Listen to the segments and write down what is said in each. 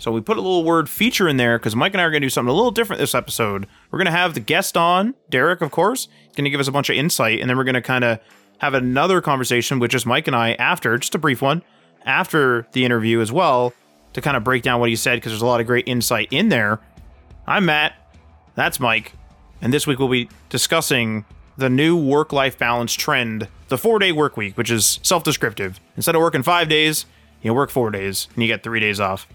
So we put a little word feature in there because Mike and I are going to do something a little different this episode. We're going to have the guest on, Derek, of course, going to give us a bunch of insight, and then we're going to kind of have another conversation with just Mike and I after, just a brief one, after the interview as well, to kind of break down what he said because there's a lot of great insight in there. I'm Matt. That's Mike. And this week we'll be discussing the new work life balance trend, the four day work week, which is self descriptive. Instead of working five days, you work four days and you get three days off.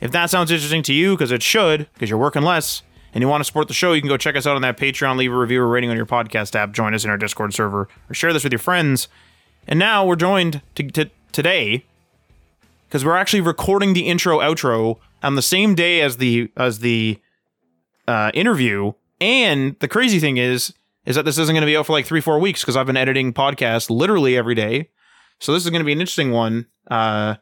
If that sounds interesting to you, because it should, because you're working less, and you want to support the show, you can go check us out on that Patreon, leave a review or rating on your podcast app, join us in our Discord server, or share this with your friends. And now we're joined to, to, today because we're actually recording the intro outro on the same day as the as the uh, interview. And the crazy thing is, is that this isn't going to be out for like three four weeks because I've been editing podcasts literally every day. So this is going to be an interesting one. Uh,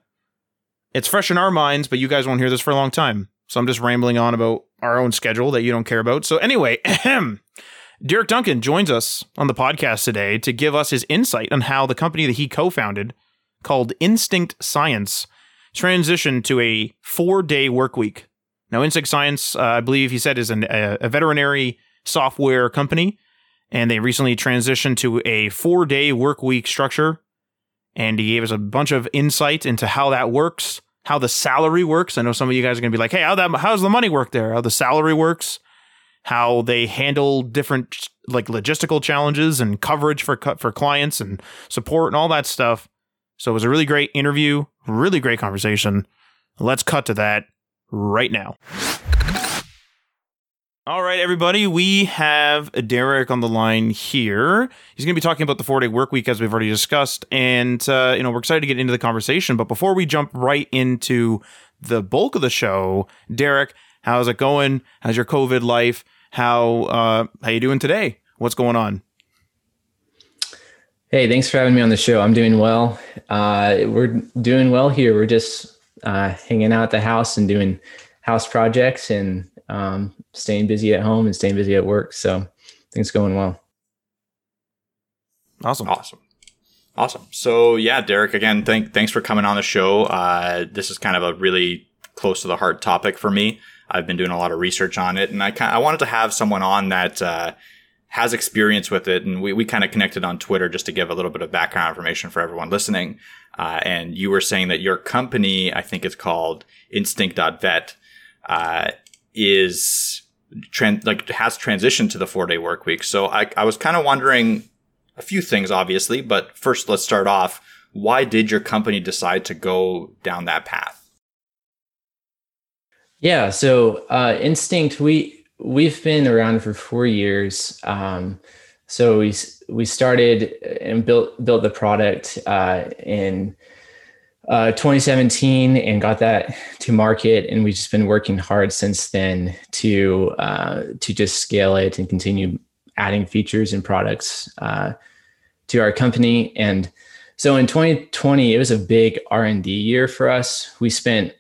it's fresh in our minds, but you guys won't hear this for a long time. So I'm just rambling on about our own schedule that you don't care about. So anyway, Derek Duncan joins us on the podcast today to give us his insight on how the company that he co-founded, called Instinct Science, transitioned to a four-day work week. Now, Instinct Science, uh, I believe he said, is an, a, a veterinary software company, and they recently transitioned to a four-day work week structure. And he gave us a bunch of insight into how that works, how the salary works. I know some of you guys are going to be like, "Hey, how that how's the money work there? How the salary works? How they handle different like logistical challenges and coverage for for clients and support and all that stuff." So it was a really great interview, really great conversation. Let's cut to that right now. All right, everybody, we have Derek on the line here. He's going to be talking about the four day work week as we've already discussed, and uh, you know we're excited to get into the conversation. But before we jump right into the bulk of the show, Derek, how's it going? How's your COVID life? How uh, how you doing today? What's going on? Hey, thanks for having me on the show. I'm doing well. Uh, we're doing well here. We're just uh, hanging out at the house and doing house projects and um, staying busy at home and staying busy at work. So things going well. Awesome. Awesome. Awesome. So yeah, Derek, again, thank, thanks for coming on the show. Uh, this is kind of a really close to the heart topic for me. I've been doing a lot of research on it and I kind I wanted to have someone on that, uh, has experience with it. And we, we kind of connected on Twitter just to give a little bit of background information for everyone listening. Uh, and you were saying that your company, I think it's called instinct.vet, uh, is tran- like has transitioned to the four day work week. So I, I was kind of wondering a few things, obviously, but first let's start off. Why did your company decide to go down that path? Yeah, so uh, Instinct, we we've been around for four years. Um, so we we started and built built the product uh, in uh, 2017 and got that to market, and we've just been working hard since then to uh, to just scale it and continue adding features and products uh, to our company. And so in 2020, it was a big R and D year for us. We spent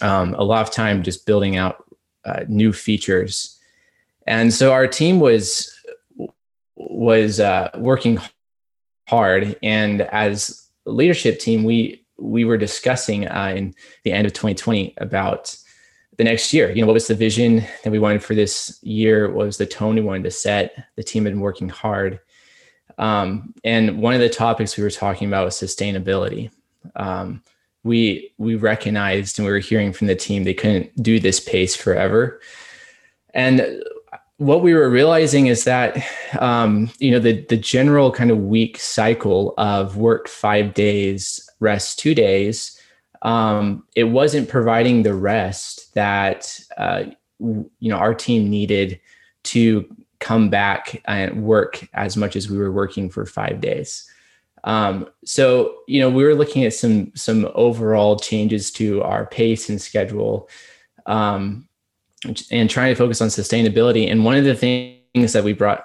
um, a lot of time just building out uh, new features, and so our team was was uh, working hard. And as leadership team, we we were discussing uh, in the end of 2020 about the next year. You know, what was the vision that we wanted for this year? What was the tone we wanted to set? The team had been working hard. Um, and one of the topics we were talking about was sustainability. Um, we we recognized and we were hearing from the team they couldn't do this pace forever. And what we were realizing is that um, you know the the general kind of week cycle of work five days rest two days, um, it wasn't providing the rest that uh, you know our team needed to come back and work as much as we were working for five days. Um, so you know we were looking at some some overall changes to our pace and schedule, um, and trying to focus on sustainability. And one of the things that we brought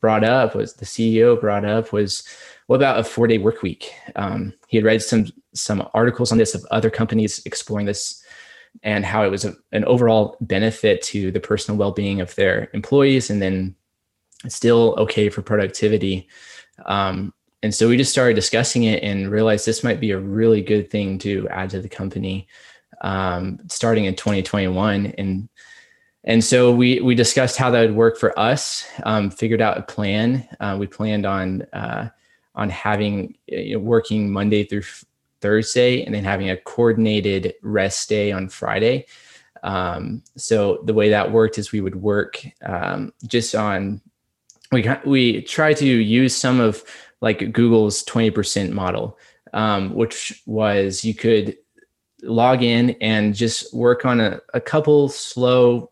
brought up was the CEO brought up was what about a four day work week? Um, he had read some some articles on this of other companies exploring this and how it was a, an overall benefit to the personal well being of their employees, and then still okay for productivity. Um, and so we just started discussing it and realized this might be a really good thing to add to the company um, starting in 2021 and and so we we discussed how that would work for us. Um, figured out a plan. Uh, we planned on uh, on having you know, working Monday through Thursday, and then having a coordinated rest day on Friday. Um, so the way that worked is we would work um, just on we we try to use some of like Google's twenty percent model, um, which was you could log in and just work on a, a couple slow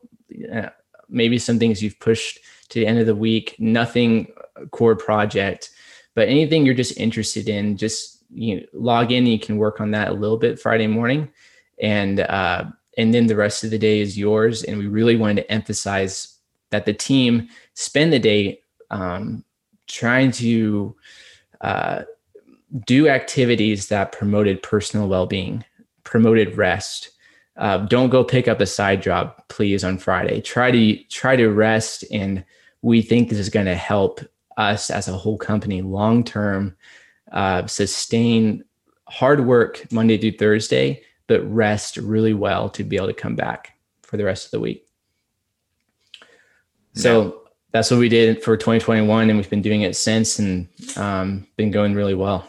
uh, maybe some things you've pushed to the end of the week, nothing core project, but anything you're just interested in, just you know, log in. you can work on that a little bit Friday morning, and uh, and then the rest of the day is yours. And we really wanted to emphasize that the team spend the day um, trying to uh, do activities that promoted personal well-being, promoted rest, uh, don't go pick up a side job, please, on Friday. Try to try to rest, and we think this is going to help us as a whole company long term uh, sustain hard work Monday through Thursday, but rest really well to be able to come back for the rest of the week. So yeah. that's what we did for 2021, and we've been doing it since, and um, been going really well.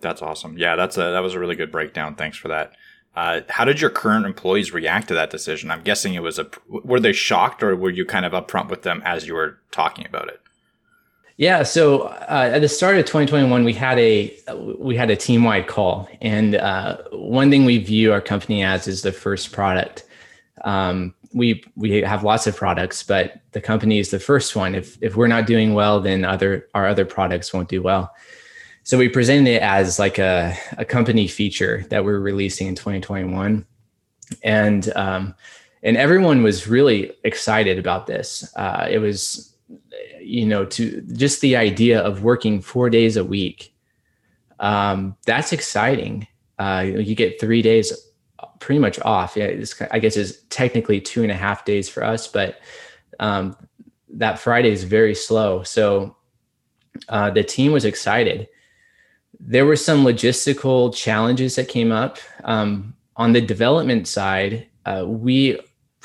That's awesome. Yeah, that's a that was a really good breakdown. Thanks for that. Uh, how did your current employees react to that decision? I'm guessing it was a. Were they shocked, or were you kind of upfront with them as you were talking about it? Yeah. So uh, at the start of 2021, we had a we had a team wide call, and uh, one thing we view our company as is the first product. Um, we we have lots of products, but the company is the first one. If if we're not doing well, then other our other products won't do well. So we presented it as like a, a company feature that we're releasing in 2021. And um, and everyone was really excited about this. Uh, it was, you know, to just the idea of working four days a week. Um, that's exciting. Uh, you get three days pretty much off. Yeah, I guess is technically two and a half days for us, but um, that Friday is very slow. So uh, the team was excited there were some logistical challenges that came up. Um, on the development side, uh, we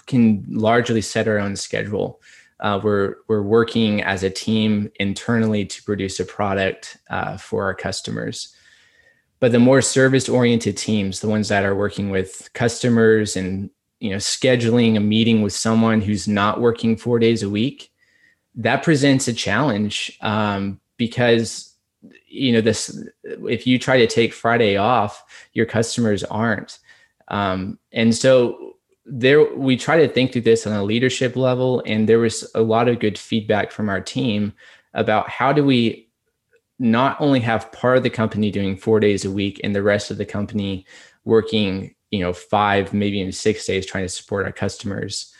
can largely set our own schedule. Uh, we're we're working as a team internally to produce a product uh, for our customers. But the more service oriented teams, the ones that are working with customers and you know scheduling a meeting with someone who's not working four days a week, that presents a challenge um, because you know this if you try to take friday off your customers aren't um, and so there we try to think through this on a leadership level and there was a lot of good feedback from our team about how do we not only have part of the company doing four days a week and the rest of the company working you know five maybe even six days trying to support our customers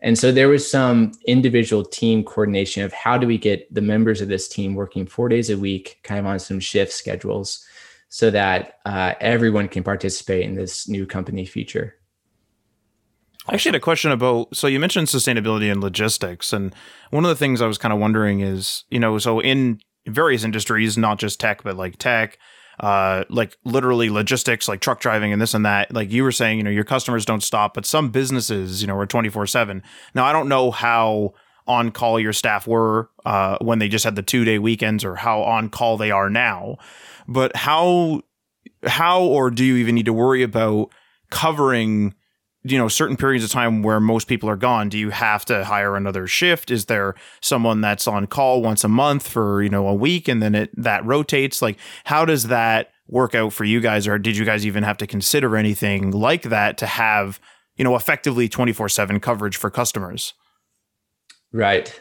and so there was some individual team coordination of how do we get the members of this team working four days a week, kind of on some shift schedules, so that uh, everyone can participate in this new company feature. I actually had a question about so you mentioned sustainability and logistics, and one of the things I was kind of wondering is, you know, so in various industries, not just tech, but like tech, uh, like literally logistics, like truck driving and this and that. Like you were saying, you know, your customers don't stop, but some businesses, you know, are 24 seven. Now, I don't know how on call your staff were uh, when they just had the two day weekends or how on call they are now, but how, how, or do you even need to worry about covering you know certain periods of time where most people are gone do you have to hire another shift? Is there someone that's on call once a month for you know a week and then it that rotates? Like how does that work out for you guys? Or did you guys even have to consider anything like that to have you know effectively 24/7 coverage for customers? Right.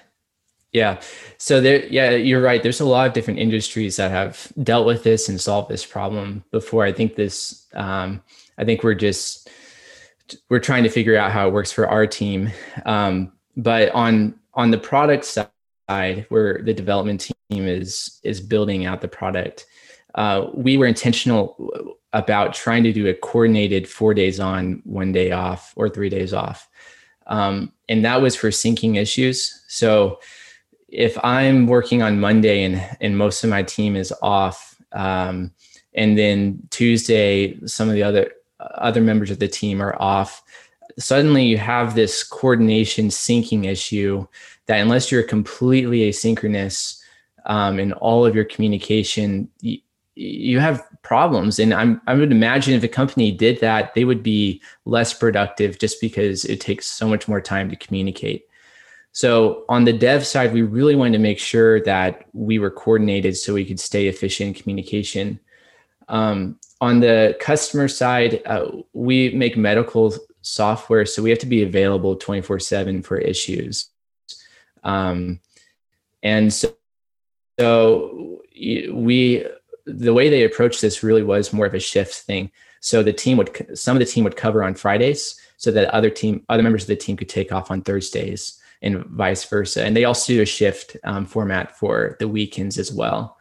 Yeah. So there yeah you're right. There's a lot of different industries that have dealt with this and solved this problem before. I think this um, i think we're just we're trying to figure out how it works for our team. Um, but on on the product side, where the development team is is building out the product, uh, we were intentional about trying to do a coordinated four days on, one day off, or three days off, um, and that was for syncing issues. So if I'm working on Monday and and most of my team is off, um, and then Tuesday some of the other other members of the team are off suddenly you have this coordination syncing issue that unless you're completely asynchronous um, in all of your communication you, you have problems. And I'm, i would imagine if a company did that they would be less productive just because it takes so much more time to communicate. So on the dev side we really wanted to make sure that we were coordinated so we could stay efficient in communication um, on the customer side, uh, we make medical software, so we have to be available 24 7 for issues. Um, and so, so we, the way they approached this really was more of a shift thing. So the team would, some of the team would cover on Fridays so that other team, other members of the team could take off on Thursdays and vice versa. And they also do a shift um, format for the weekends as well.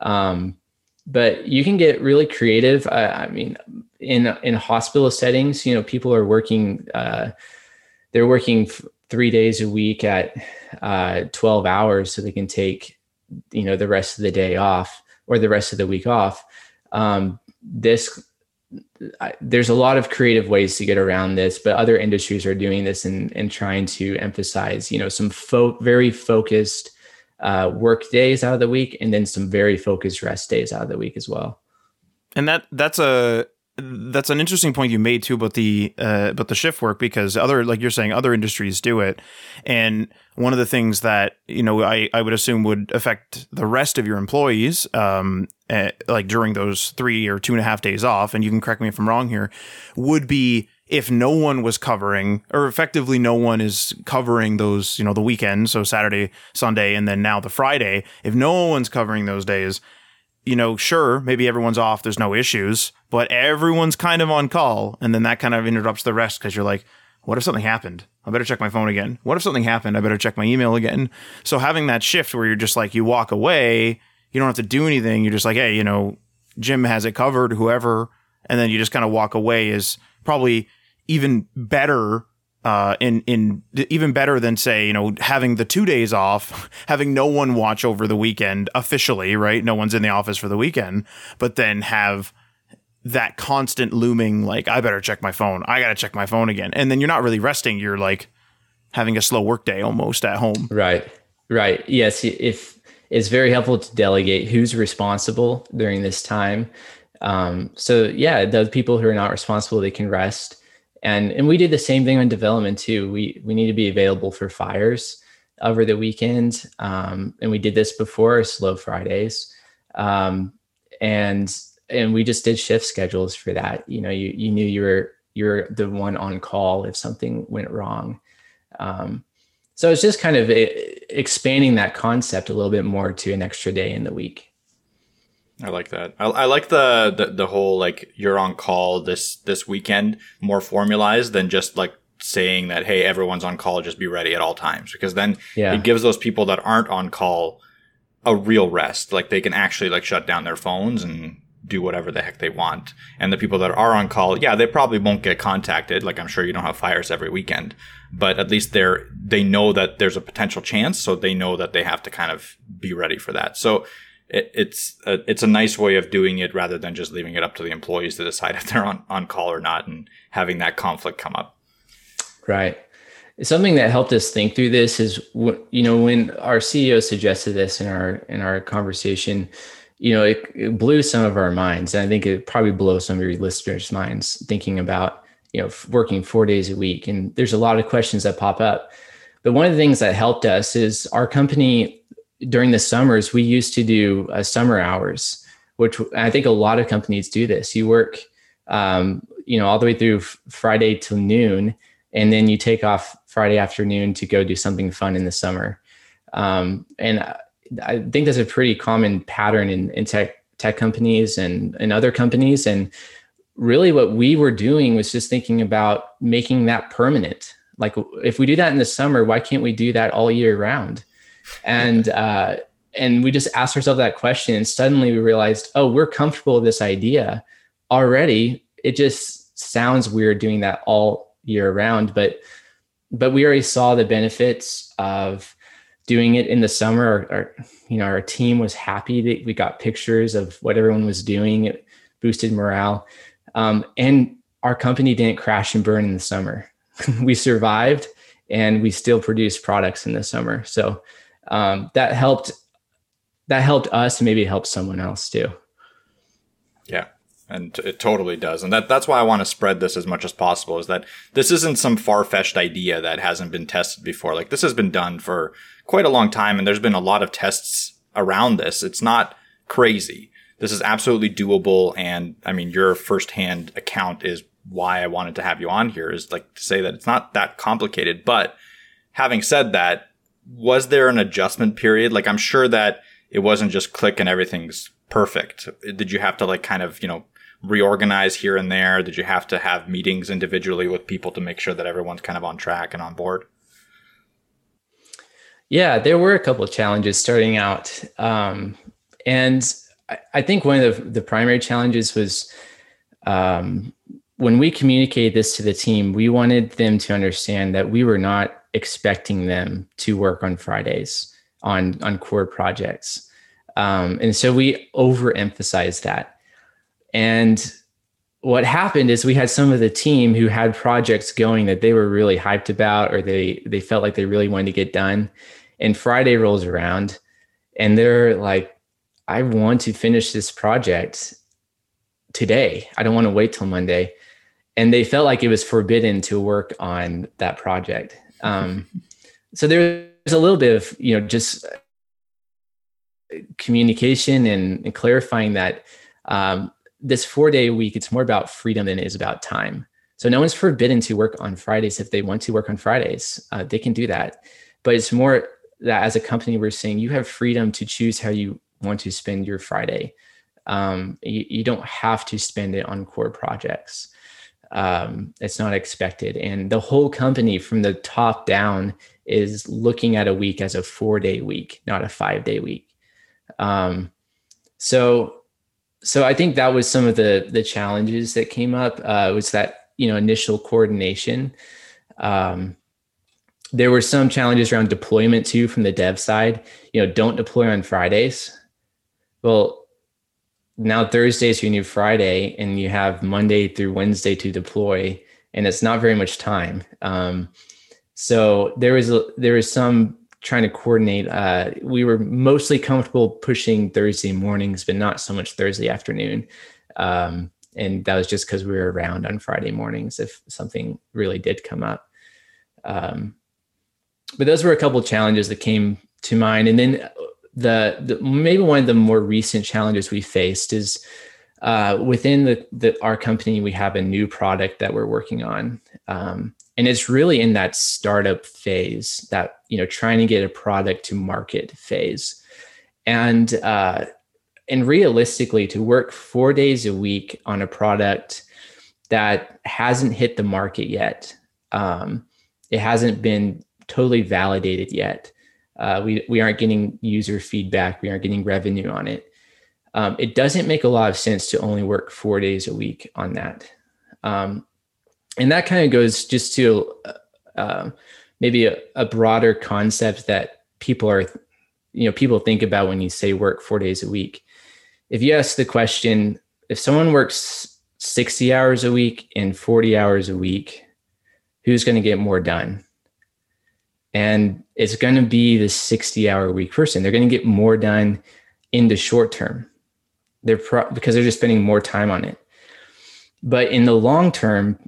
Um, but you can get really creative. Uh, I mean, in in hospital settings, you know, people are working. Uh, they're working f- three days a week at uh, twelve hours, so they can take, you know, the rest of the day off or the rest of the week off. Um, this I, there's a lot of creative ways to get around this, but other industries are doing this and, and trying to emphasize, you know, some fo- very focused uh, work days out of the week and then some very focused rest days out of the week as well. And that that's a that's an interesting point you made too about the uh, about the shift work because other like you're saying other industries do it, and one of the things that you know I I would assume would affect the rest of your employees, um, uh, like during those three or two and a half days off, and you can correct me if I'm wrong here, would be if no one was covering or effectively no one is covering those you know the weekend so saturday sunday and then now the friday if no one's covering those days you know sure maybe everyone's off there's no issues but everyone's kind of on call and then that kind of interrupts the rest because you're like what if something happened? I better check my phone again. What if something happened? I better check my email again. So having that shift where you're just like you walk away you don't have to do anything you're just like hey you know jim has it covered whoever and then you just kind of walk away is probably even better uh, in in even better than say you know having the two days off, having no one watch over the weekend officially, right? No one's in the office for the weekend, but then have that constant looming like I better check my phone, I gotta check my phone again, and then you're not really resting. You're like having a slow work day almost at home. Right, right. Yes, if it's very helpful to delegate who's responsible during this time. Um, so yeah, the people who are not responsible they can rest and and we did the same thing on development too. We we need to be available for fires over the weekend. Um, and we did this before slow fridays. Um, and and we just did shift schedules for that. You know you you knew you were you're the one on call if something went wrong. Um, so it's just kind of a, expanding that concept a little bit more to an extra day in the week I like that. I, I like the, the, the whole like you're on call this this weekend more formalized than just like saying that hey everyone's on call just be ready at all times. Because then yeah. it gives those people that aren't on call a real rest. Like they can actually like shut down their phones and do whatever the heck they want. And the people that are on call yeah they probably won't get contacted. Like i'm sure you don't have fires every weekend. But at least they're they know that there's a potential chance. So they know that they have to kind of be ready for that. So it, it's a, it's a nice way of doing it rather than just leaving it up to the employees to decide if they're on, on call or not and having that conflict come up. Right. Something that helped us think through this is, you know, when our CEO suggested this in our in our conversation, you know, it, it blew some of our minds, and I think it probably blow some of your listeners' minds thinking about you know working four days a week and there's a lot of questions that pop up but one of the things that helped us is our company during the summers we used to do uh, summer hours which i think a lot of companies do this you work um, you know all the way through friday till noon and then you take off friday afternoon to go do something fun in the summer um, and I think that's a pretty common pattern in, in tech tech companies and, and other companies. And really what we were doing was just thinking about making that permanent. Like if we do that in the summer, why can't we do that all year round? And uh, and we just asked ourselves that question and suddenly we realized, oh, we're comfortable with this idea already. It just sounds weird doing that all year round, but but we already saw the benefits of doing it in the summer. Our, our, you know, our team was happy that we got pictures of what everyone was doing. It boosted morale. Um, and our company didn't crash and burn in the summer. we survived and we still produced products in the summer. So um, that helped that helped us maybe helped someone else too. Yeah and it totally does. And that that's why i want to spread this as much as possible is that this isn't some far-fetched idea that hasn't been tested before. Like this has been done for quite a long time and there's been a lot of tests around this. It's not crazy. This is absolutely doable and i mean your firsthand account is why i wanted to have you on here is like to say that it's not that complicated. But having said that was there an adjustment period like i'm sure that it wasn't just click and everything's perfect did you have to like kind of you know reorganize here and there? Did you have to have meetings individually with people to make sure that everyone's kind of on track and on board? Yeah, there were a couple of challenges starting out. Um, and I, think one of the, the primary challenges was um, when we communicated this to the team, we wanted them to understand that we were not expecting them to work on Fridays on, on core projects. Um, and so we overemphasized that. And what happened is we had some of the team who had projects going that they were really hyped about or they they felt like they really wanted to get done. And Friday rolls around and they're like, I want to finish this project today. I don't want to wait till Monday. And they felt like it was forbidden to work on that project. Um, so there's a little bit of, you know, just communication and, and clarifying that um, this four day week, it's more about freedom than it is about time. So no one's forbidden to work on Fridays if they want to work on Fridays. Uh, they can do that. But it's more that as a company, we're saying you have freedom to choose how you want to spend your Friday. Um, you, you, don't have to spend it on core projects. Um, it's not expected. And the whole company from the top down is looking at a week as a four day week, not a five day week. Um, so so I think that was some of the the challenges that came up. Uh, was that you know initial coordination. Um, there were some challenges around deployment too from the dev side. You know, don't deploy on Fridays. Well, now Thursday's your new Friday, and you have Monday through Wednesday to deploy, and it's not very much time. Um, so there was a, some trying to coordinate. Uh, we were mostly comfortable pushing Thursday mornings, but not so much Thursday afternoon. Um, and that was just because we were around on Friday mornings if something really did come up. Um, but those were a couple challenges that came to mind. And then the, the maybe one of the more recent challenges we faced is uh, within the, the, our company, we have a new product that we're working on. Um, and it's really in that startup phase that you know trying to get a product to market phase and uh, and realistically to work four days a week on a product that hasn't hit the market yet um, it hasn't been totally validated yet uh, we, we aren't getting user feedback. We aren't getting revenue on it. Um, it doesn't make a lot of sense to only work four days a week on that. Um, and that kind of goes just to uh, uh, maybe a, a, broader concept that people are you know people think about when you say work four days a week. If you ask the question if someone works 60 hours a week and 40 hours a week who's going to get more done? And it's going to be the 60 hour week person they're going to get more done in the short term they're pro- because they're just spending more time on it but in the long term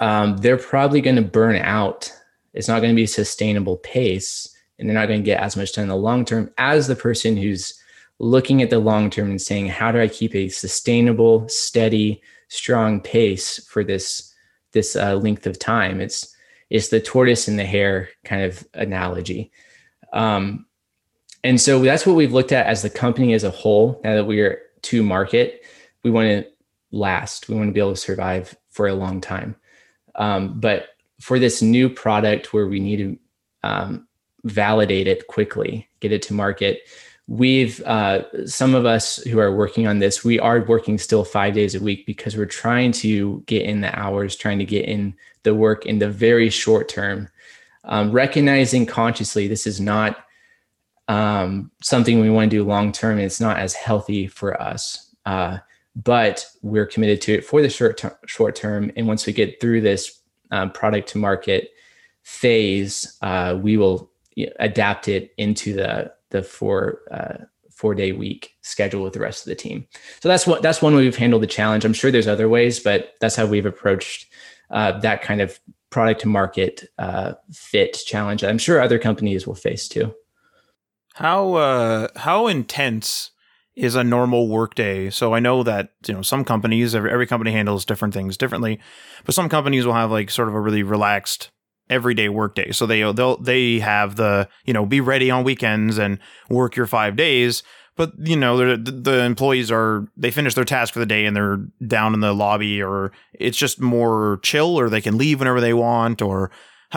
um, they're probably going to burn out. It's not going to be a sustainable pace, and they're not going to get as much done in the long term as the person who's looking at the long term and saying, "How do I keep a sustainable, steady, strong pace for this this uh, length of time?" It's it's the tortoise and the hare kind of analogy. Um, and so that's what we've looked at as the company as a whole. Now that we're to market, we want to last. We want to be able to survive for a long time. Um, but for this new product where we need to um, validate it quickly, get it to market, we've uh, some of us who are working on this, we are working still five days a week because we're trying to get in the hours, trying to get in the work in the very short term, um, recognizing consciously this is not um, something we want to do long term. It's not as healthy for us. Uh, but we're committed to it for the short ter- short term. And once we get through this um, product to market phase, uh, we will adapt it into the the four uh, four day week schedule with the rest of the team. So that's what that's one way we've handled the challenge. I'm sure there's other ways, but that's how we've approached uh, that kind of product to market uh, fit challenge. I'm sure other companies will face too. How uh, how intense is a normal workday. So I know that you know some companies, every, every company handles different things differently, but some companies will have like sort of a really relaxed everyday workday. So they they'll they have the you know be ready on weekends and work your five days. But you know the, the employees are they finish their task for the day and they're down in the lobby, or it's just more chill, or they can leave whenever they want, or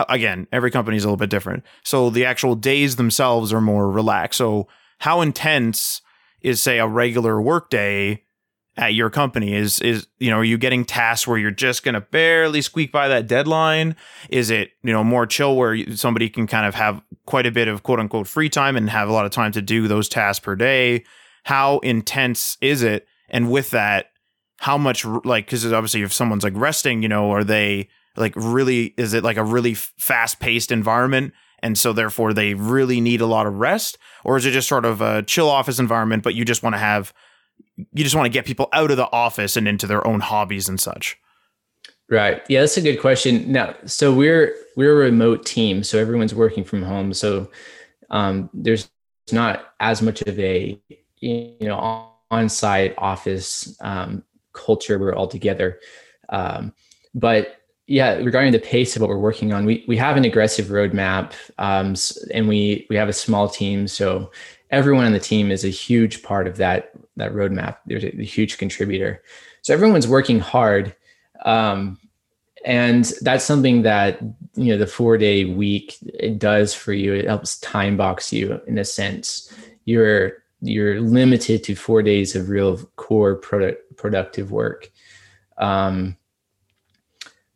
again every company is a little bit different. So the actual days themselves are more relaxed. So how intense is say a regular workday at your company? Is is you know are you getting tasks where you're just going to barely squeak by that deadline? Is it you know more chill where somebody can kind of have quite a bit of quote unquote free time and have a lot of time to do those tasks per day? How intense is it? And with that how much like because obviously if someone's like resting you know are they like really is it like a really fast paced environment and so therefore they really need a lot of rest? Or is it just sort of a chill office environment but you just want to have you just want to get people out of the office and into their own hobbies and such. Right. Yeah that's a good question. Now so we're we're a remote team so everyone's working from home so um, there's not as much of a you know on-site office um, culture we're all together. Um, but yeah, regarding the pace of what we're working on, we we have an aggressive roadmap, um, and we we have a small team, so everyone on the team is a huge part of that that roadmap. There's a, a huge contributor, so everyone's working hard, um, and that's something that you know the four day week it does for you. It helps time box you in a sense. You're you're limited to four days of real core product productive work. Um,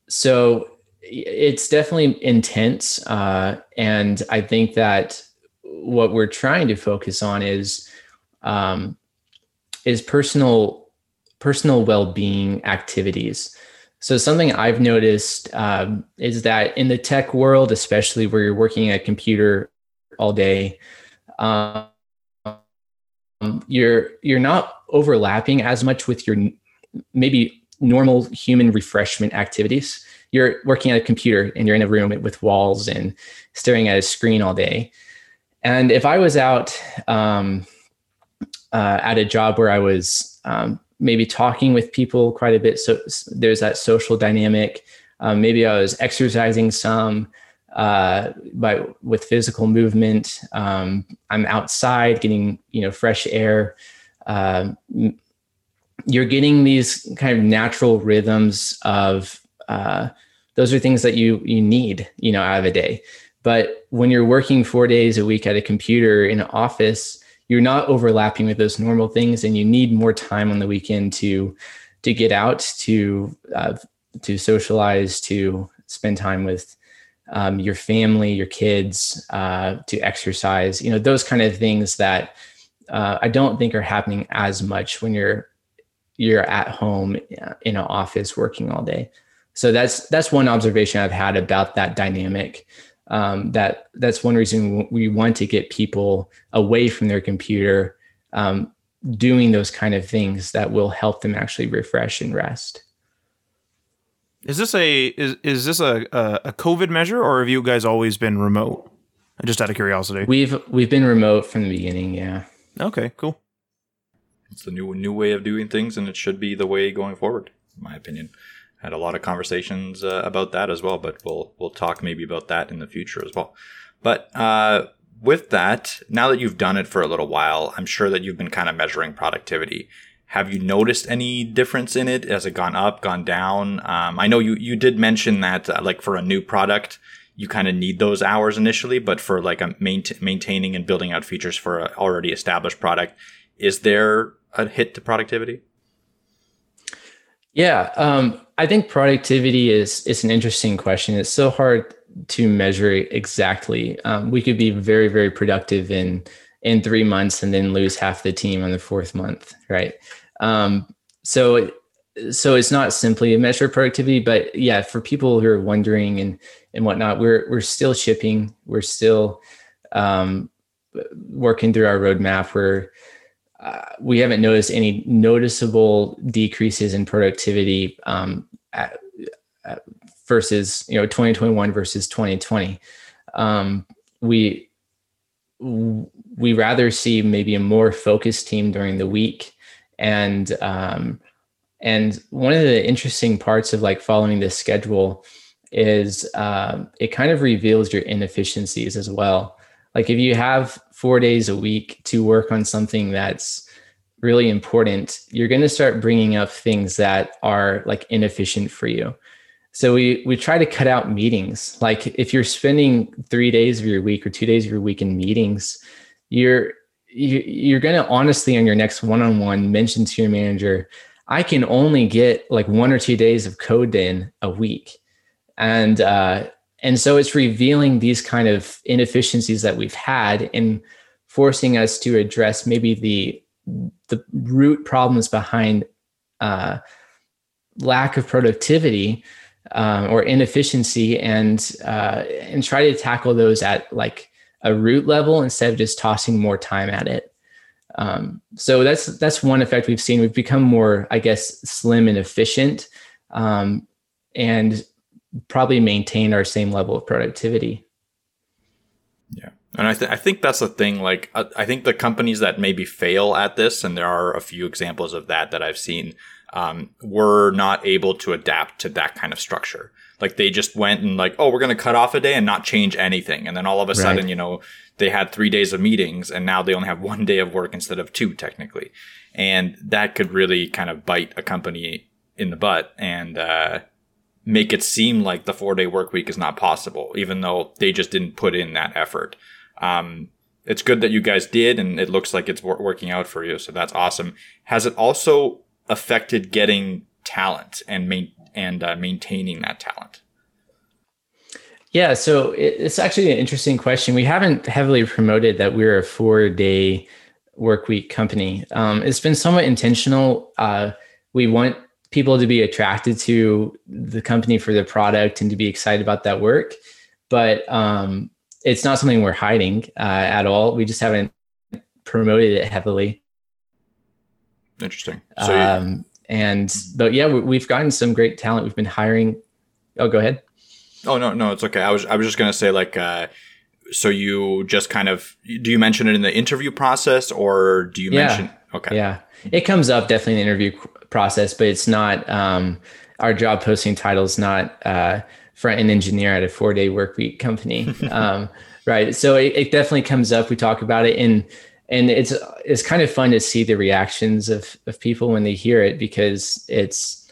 so it's definitely intense uh, and i think that what we're trying to focus on is um, is personal personal well-being activities so something i've noticed um, is that in the tech world especially where you're working at a computer all day um, you're you're not overlapping as much with your maybe normal human refreshment activities. You're working at a computer and you're in a room with walls and staring at a screen all day. And if I was out um, uh, at a job where I was um, maybe talking with people quite a bit, so there's that social dynamic. Um, maybe I was exercising some uh, by with physical movement. Um, I'm outside getting you know fresh air. Uh, you're getting these kind of natural rhythms of uh, those are things that you you need you know out of a day but when you're working four days a week at a computer in an office you're not overlapping with those normal things and you need more time on the weekend to to get out to uh, to socialize to spend time with um, your family your kids uh, to exercise you know those kind of things that uh, i don't think are happening as much when you're you're at home uh, in an office working all day. So that's that's one observation I've had about that dynamic. Um, that that's one reason we want to get people away from their computer, um, doing those kind of things that will help them actually refresh and rest. Is this a is is this a, a a COVID measure, or have you guys always been remote? Just out of curiosity. We've we've been remote from the beginning. Yeah. Okay. Cool. It's the new new way of doing things, and it should be the way going forward, in my opinion. Had a lot of conversations uh, about that as well, but we'll we'll talk maybe about that in the future as well. But uh, with that, now that you've done it for a little while, I'm sure that you've been kind of measuring productivity. Have you noticed any difference in it? Has it gone up, gone down? Um, I know you you did mention that uh, like for a new product, you kind of need those hours initially, but for like a maintaining and building out features for an already established product, is there a hit to productivity? Yeah, um, I think productivity is is an interesting question. It's so hard to measure exactly. Um, we could be very very productive in in three months and then lose half the team on the fourth month, right? Um, so so it's not simply a measure of productivity, but yeah, for people who are wondering and and whatnot, we're we're still shipping, we're still um, working through our roadmap. We're uh, we haven't noticed any noticeable decreases in productivity um, at, at versus you know 2021 versus 2020. Um, we we rather see maybe a more focused team during the week and um, and one of the interesting parts of like following this schedule is um, it kind of reveals your inefficiencies as well like if you have four days a week to work on something that's really important, you're going to start bringing up things that are like inefficient for you. So we we try to cut out meetings. Like if you're spending three days of your week or two days of your week in meetings, you're you're going to honestly on your next one-on-one mention to your manager, I can only get like one or two days of code in a week, and uh, and so it's revealing these kind of inefficiencies that we've had and forcing us to address maybe the the root problems behind uh, lack of productivity um, or inefficiency and uh, and try to tackle those at like a root level instead of just tossing more time at it. Um, so that's that's one effect we've seen. We've become more, I guess, slim and efficient, um, and probably maintain our same level of productivity. Yeah. And I, th- I think that's the thing. Like, uh, I think the companies that maybe fail at this, and there are a few examples of that that I've seen, um, were not able to adapt to that kind of structure. Like, they just went and like, oh, we're going to cut off a day and not change anything. And then all of a sudden, you know, they had three days of meetings and now they only have one day of work instead of two, technically. And that could really kind of bite a company in the butt. And, uh, make it seem like the four day work week is not possible, even though they just didn't put in that effort. Um, it's good that you guys did, and it looks like it's working out for you. So that's awesome. Has it also affected getting talent and main- and uh, maintaining that talent? Yeah, so it's actually an interesting question. We haven't heavily promoted that we're a four day work week company. Um, it's been somewhat intentional. Uh, we want people to be attracted to the company for the product and to be excited about that work. But um, it's not something we're hiding uh, at all. We just haven't promoted it heavily. Interesting. So um, and but yeah, we, have gotten some great talent. We've been hiring. Oh, go ahead. Oh no, no, it's okay. I was I was just gonna say like. Uh, so you just kind of do you mention it in the interview process or do you yeah. mention okay yeah it comes up definitely in the interview process but it's not um, our job posting title is not uh, front end engineer at a four day work week company. um, right. So it, it, definitely comes up. We talk about it and, and it's, it's kind of fun to see the reactions of, of people when they hear it because it's,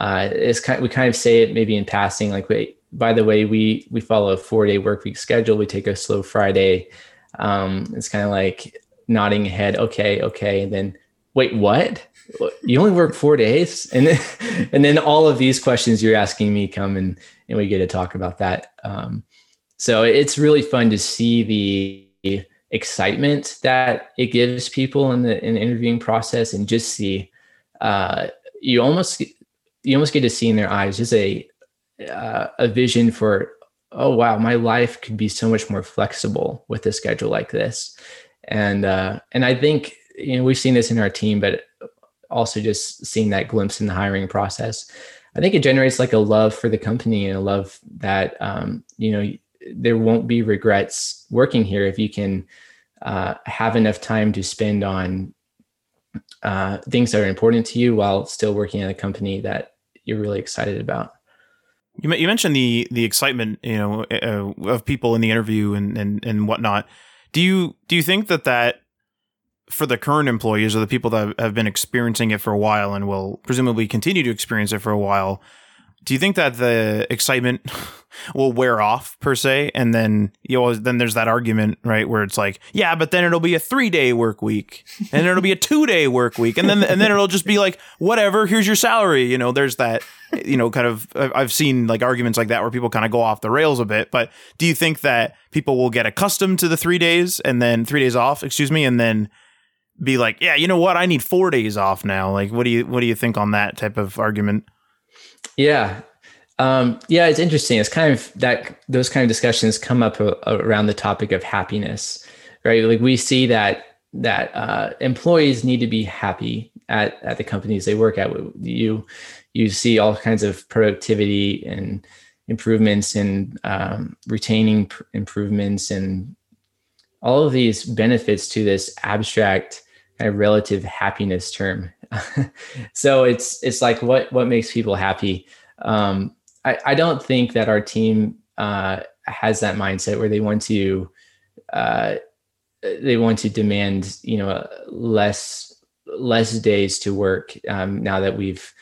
uh, it's kind we kind of say it maybe in passing, like, wait, by the way, we, we follow a four day work week schedule. We take a slow Friday. Um, it's kind of like nodding ahead. Okay. Okay. And then wait, what? You only work four days? And then, and then all of these questions you're asking me come and, and we get to talk about that. Um, so it's really fun to see the excitement that it gives people in the, in the interviewing process and just see, uh, you almost, you almost get to see in their eyes just a, uh, a vision for, oh, wow, my life could be so much more flexible with a schedule like this. And, uh, and I think you know we've seen this in our team but also just seeing that glimpse in the hiring process I think it generates like a love for the company and a love that um, you know there won't be regrets working here if you can uh, have enough time to spend on uh, things that are important to you while still working at a company that you're really excited about. You, you mentioned the the excitement, you know, uh, of people in the interview and, and and whatnot. Do you do you think that that for the current employees or the people that have been experiencing it for a while and will presumably continue to experience it for a while, do you think that the excitement will wear off per se? And then you know then there's that argument right where it's like yeah but then it'll be a three day work week and it'll be a two day work week and then and then it'll just be like whatever here's your salary you know there's that you know kind of i've seen like arguments like that where people kind of go off the rails a bit but do you think that people will get accustomed to the three days and then three days off excuse me and then be like yeah you know what i need four days off now like what do you what do you think on that type of argument yeah. Um, yeah, it's interesting. It's kind of that those kind of discussions come up a, around the topic of happiness, right? Like we see that that uh, employees need to be happy at at the companies they work at. You you see all kinds of productivity and improvements and um, retaining pr- improvements and all of these benefits to this abstract kind of relative happiness term so it's it's like what what makes people happy. Um, I, I don't think that our team uh, has that mindset where they want to uh, they want to demand you know less less days to work um, now that we've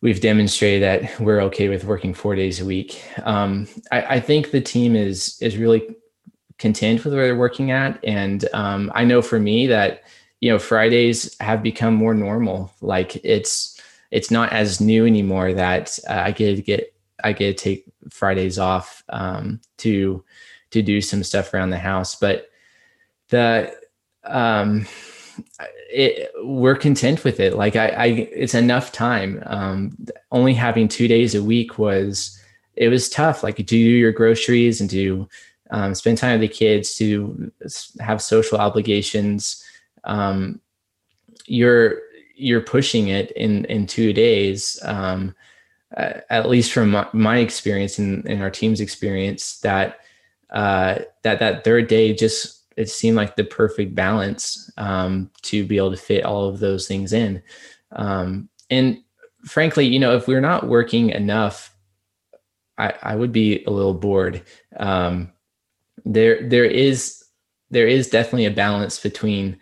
we've demonstrated that we're okay with working four days a week. Um, I, I, think the team is is really content with where they're working at, and um, I know for me that you know fridays have become more normal. Like it's it's not as new anymore that uh, i get to get i get to take fridays off um, to to do some stuff around the house. But the um it, we're content with it. Like I, I it's enough time. Um only having two days a week was it was tough. Like do your groceries and do um, spend time with the kids to have social obligations um, you're you're pushing it in in two days. Um, at least from my, my experience and, and, our team's experience that uh, that that third day just it seemed like the perfect balance um, to be able to fit all of those things in. Um, and frankly you know if we're not working enough i, I would be a little bored. Um, there there is there is definitely a balance between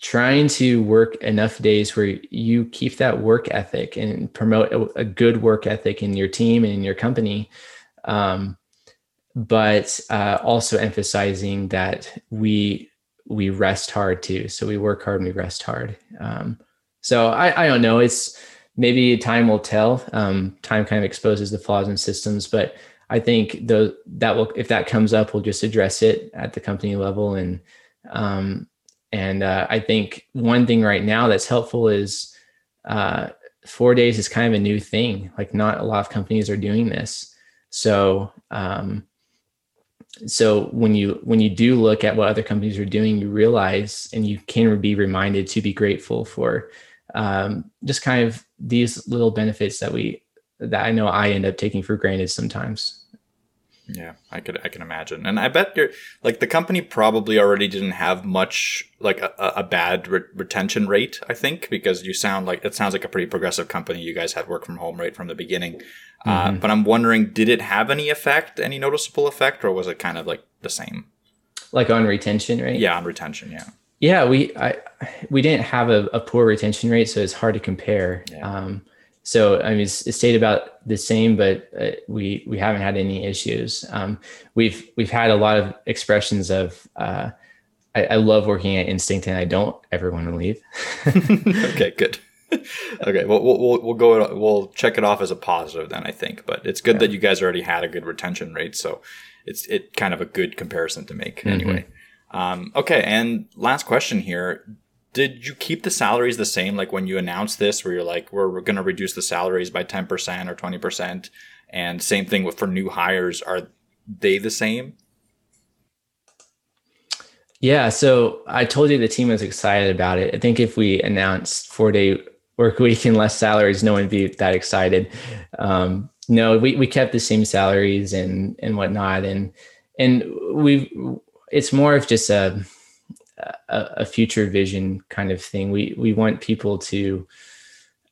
trying to work enough days where you keep that work ethic and promote a, good work ethic in your team and in your company. Um, but uh, also emphasizing that we we rest hard too. So we work hard and we rest hard. Um, so I, I don't know. It's maybe time will tell. Um, time kind of exposes the flaws in systems but i think the that will if that comes up we'll just address it at the company level and um, and uh, I think one thing right now that's helpful is uh, four days is kind of a new thing. Like not a lot of companies are doing this. So um, so when you when you do look at what other companies are doing, you realize and you can be reminded to be grateful for um, just kind of these little benefits that we that I know I end up taking for granted sometimes. Yeah, I could I can imagine, and I bet you're like the company probably already didn't have much like a, a bad re- retention rate. I think because you sound like it sounds like a pretty progressive company. You guys had work from home right from the beginning, uh, mm-hmm. uh, but I'm wondering, did it have any effect, any noticeable effect, or was it kind of like the same? Like on retention rate? Yeah, on retention. Yeah. Yeah, we I we didn't have a, a poor retention rate, so it's hard to compare. Yeah. Um, so I mean, it's, it's stayed about the same, but uh, we we haven't had any issues. Um, we've we've had a lot of expressions of uh, I, I, love working at Instinct, and I don't ever want to leave. okay, good. okay, well, we'll we'll go we'll check it off as a positive then I think, but it's good yeah. that you guys already had a good retention rate, so it's it kind of a good comparison to make mm-hmm. anyway. Um, okay, and last question here did you keep the salaries the same like when you announced this where you're like we're, going to reduce the salaries by 10% or 20% and same thing with for new hires are they the same? Yeah so i told you the team was excited about it. I think if we announced four day work week and less salaries, no one would be that excited. Um, no, we, we kept the same salaries and and whatnot, and and we've it's more of just a, a, a future vision kind of thing. We we want people to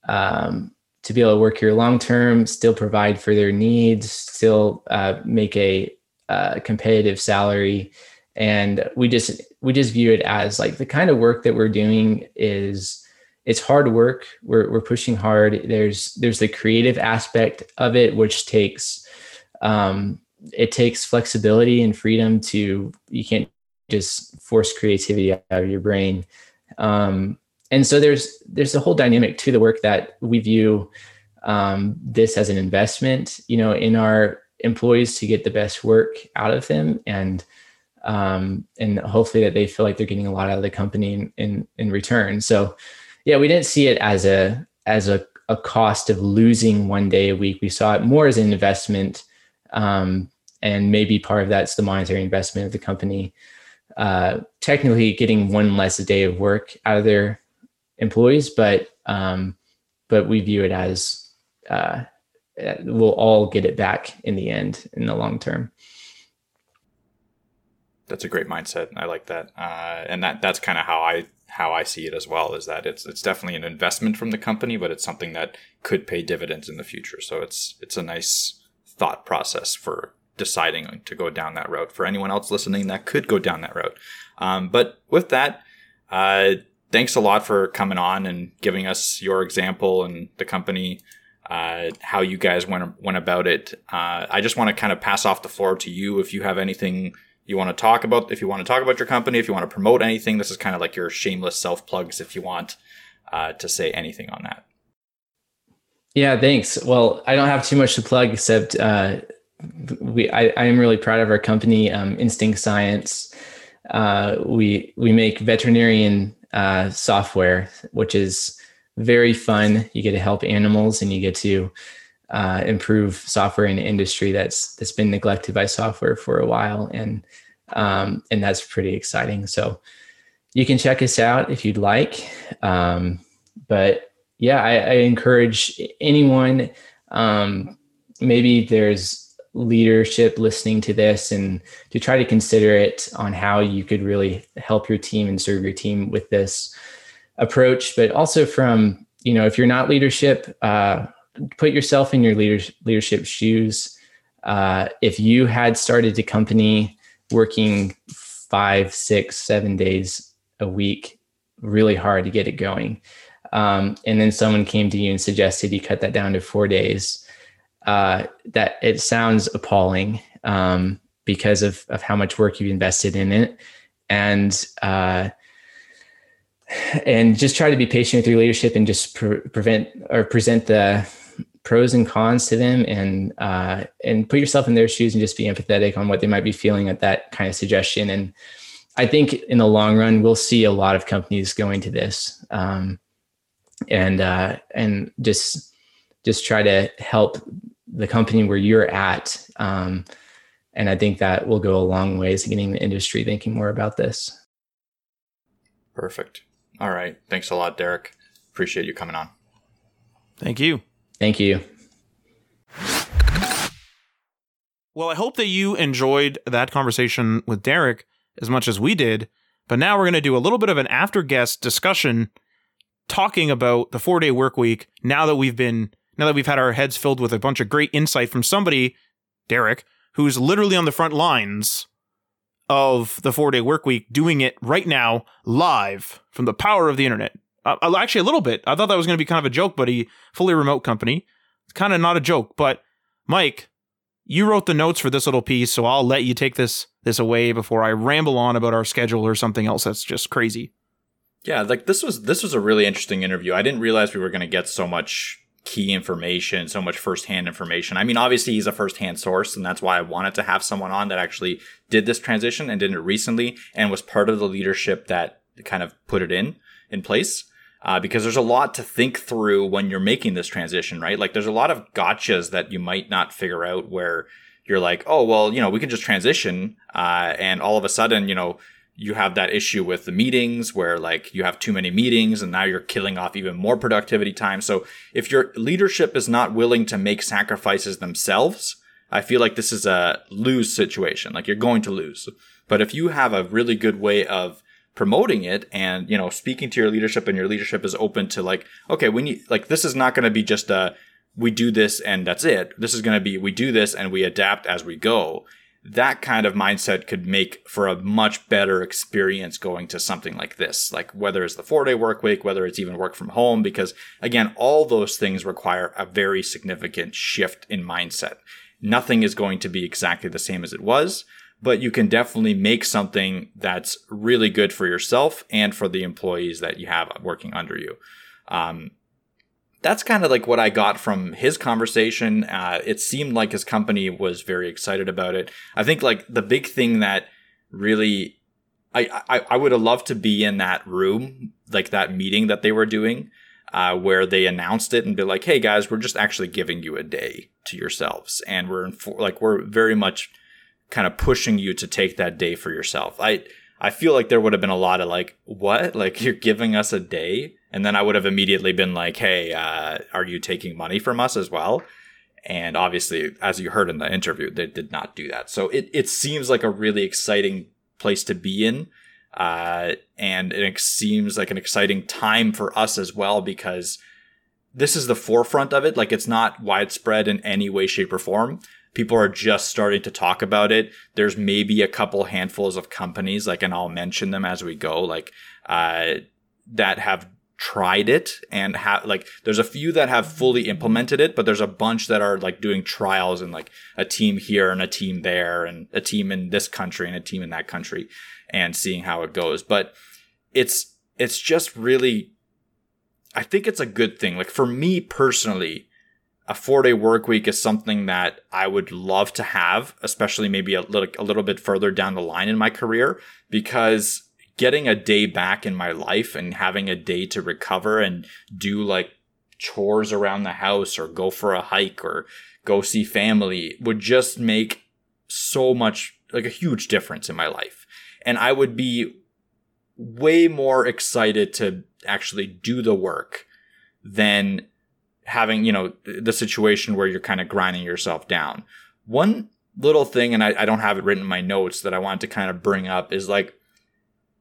um, to be able to work here long term, still provide for their needs, still uh, make a uh, competitive salary, and we just we just view it as like the kind of work that we're doing is it's hard work. We're we're pushing hard. There's there's the creative aspect of it, which takes um, it takes flexibility and freedom to you can't just force creativity out of your brain. Um, and so there's there's a whole dynamic to the work that we view um, this as an investment, you know, in our employees to get the best work out of them and um, and hopefully that they feel like they're getting a lot out of the company in, in, in return. So yeah, we didn't see it as a as a, a cost of losing one day a week. We saw it more as an investment, um, and maybe part of that's the monetary investment of the company. Uh, technically, getting one less day of work out of their employees, but um, but we view it as uh, we'll all get it back in the end in the long term that's a great mindset. I like that, uh, and that that's kind of how I how I see it as well. Is that it's it's definitely an investment from the company, but it's something that could pay dividends in the future. So it's it's a nice thought process for deciding to go down that route. For anyone else listening that could go down that route, um, but with that, uh, thanks a lot for coming on and giving us your example and the company. Uh, how you guys went went about it. Uh, I just want to kind of pass off the floor to you if you have anything you want to talk about if you want to talk about your company if you want to promote anything this is kind of like your shameless self plugs if you want uh, to say anything on that yeah thanks well i don't have too much to plug except uh, we I, I, am really proud of our company um, instinct science uh, we we make veterinarian uh, software which is very fun you get to help animals and you get to uh, improve software in an industry that's that's been neglected by software for a while, and um, and that's pretty exciting. So you can check us out if you'd like. Um, but yeah, I, I encourage anyone. Um, maybe there's leadership listening to this and to try to consider it on how you could really help your team and serve your team with this approach. But also from you know if you're not leadership uh, put yourself in your leader, leadership shoes. Uh, if you had started a company working five, six, seven days a week, really hard to get it going, um, and then someone came to you and suggested you cut that down to four days, uh, that it sounds appalling um, because of of how much work you've invested in it, and uh, and just try to be patient with your leadership and just pre- prevent or present the pros and cons to them and uh, and put yourself in their shoes and just be empathetic on what they might be feeling at that kind of suggestion. And i think in the long run we'll see a lot of companies going to this um, and uh, and just just try to help the company where you're at um, and i think that will go a long ways in getting the industry thinking more about this. Perfect. All right. Thanks a lot derek. Appreciate you coming on. Thank you. Thank you. Well, I hope that you enjoyed that conversation with Derek as much as we did. But now we're going to do a little bit of an after guest discussion talking about the four day work week now that we've been, now that we've had our heads filled with a bunch of great insight from somebody, Derek, who's literally on the front lines of the four day work week, doing it right now live from the power of the internet. Uh, uh, actually, a little bit. I thought that was going to be kind of a joke, but he fully remote company. It's kind of not a joke. But Mike, you wrote the notes for this little piece, so I'll let you take this this away before I ramble on about our schedule or something else that's just crazy. Yeah, like this was this was a really interesting interview. I didn't realize we were going to get so much key information, so much firsthand information. I mean, obviously he's a firsthand source, and that's why I wanted to have someone on that actually did this transition and did it recently and was part of the leadership that kind of put it in in place uh, because there's a lot to think through when you're making this transition, right? Like there's a lot of gotchas that you might not figure out where you're like, oh, well, you know, we can just transition, uh, and all of a sudden, you know, you have that issue with the meetings where like you have too many meetings and now you're killing off even more productivity time. So if your leadership is not willing to make sacrifices themselves, I feel like this is a lose situation. Like you're going to lose. But if you have a really good way of promoting it and, you know, speaking to your leadership and your leadership is open to like, okay, we need, like, this is not going to be just a, we do this and that's it. This is going to be, we do this and we adapt as we go that kind of mindset could make for a much better experience going to something like this, like whether it's the four day work week, whether it's even work from home, because again, all those things require a very significant shift in mindset. Nothing is going to be exactly the same as it was, but you can definitely make something that's really good for yourself and for the employees that you have working under you. Um, that's kind of like what I got from his conversation. Uh, it seemed like his company was very excited about it. I think like the big thing that really, I, I, I would have loved to be in that room, like that meeting that they were doing, uh, where they announced it and be like, Hey guys, we're just actually giving you a day to yourselves. And we're like, we're very much kind of pushing you to take that day for yourself. I, I feel like there would have been a lot of like, what? Like you're giving us a day? And then I would have immediately been like, hey, uh, are you taking money from us as well? And obviously, as you heard in the interview, they did not do that. So it, it seems like a really exciting place to be in. Uh, and it seems like an exciting time for us as well because this is the forefront of it. Like it's not widespread in any way, shape, or form people are just starting to talk about it. There's maybe a couple handfuls of companies, like, and I'll mention them as we go, like, uh, that have tried it and have like there's a few that have fully implemented it but there's a bunch that are like doing trials and like a team here and a team there and a team in this country and a team in that country and seeing how it goes. But it's it's just really i think it's a good thing. Like for me personally a four day work week is something that I would love to have, especially maybe a little, a little bit further down the line in my career, because getting a day back in my life and having a day to recover and do like chores around the house or go for a hike or go see family would just make so much, like a huge difference in my life. And I would be way more excited to actually do the work than having, you know, the situation where you're kind of grinding yourself down. One little thing, and I, I don't have it written in my notes that I wanted to kind of bring up is like,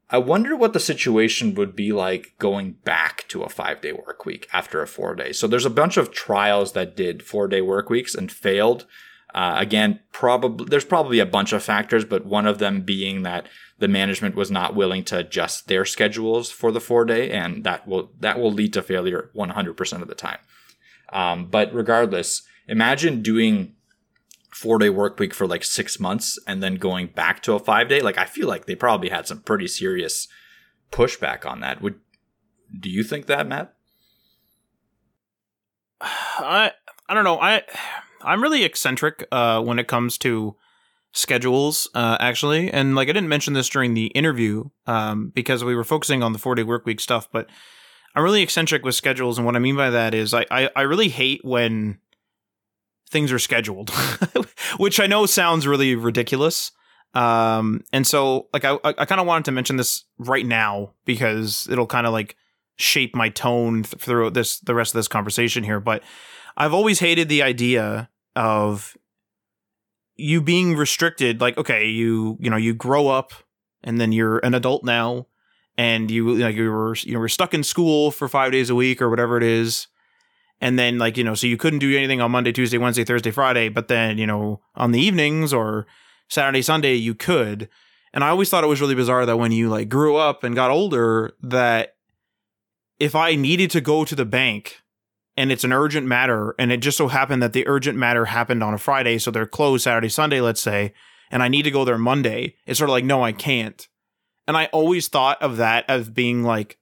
I wonder what the situation would be like going back to a five day work week after a four day. So there's a bunch of trials that did four day work weeks and failed. Uh, again, probably there's probably a bunch of factors, but one of them being that the management was not willing to adjust their schedules for the four day, and that will that will lead to failure 100% of the time. Um, but regardless, imagine doing four day work week for like six months and then going back to a five day. Like I feel like they probably had some pretty serious pushback on that. Would do you think that, Matt? I I don't know. I I'm really eccentric uh, when it comes to schedules, uh, actually. And like I didn't mention this during the interview um, because we were focusing on the four day work week stuff, but I'm really eccentric with schedules, and what I mean by that is I I, I really hate when things are scheduled, which I know sounds really ridiculous. Um, and so like I I kind of wanted to mention this right now because it'll kind of like shape my tone th- throughout this the rest of this conversation here. But I've always hated the idea of you being restricted. Like okay, you you know you grow up and then you're an adult now and you like you were you were stuck in school for five days a week or whatever it is and then like you know so you couldn't do anything on monday tuesday wednesday thursday friday but then you know on the evenings or saturday sunday you could. And i always thought it was really bizarre that when you like grew up and got older that if i needed to go to the bank and it's an urgent matter and it just so happened that the urgent matter happened on a friday so they're closed saturday sunday let's say and i need to go there monday it's sort of like no i can't. And I always thought of that as being like,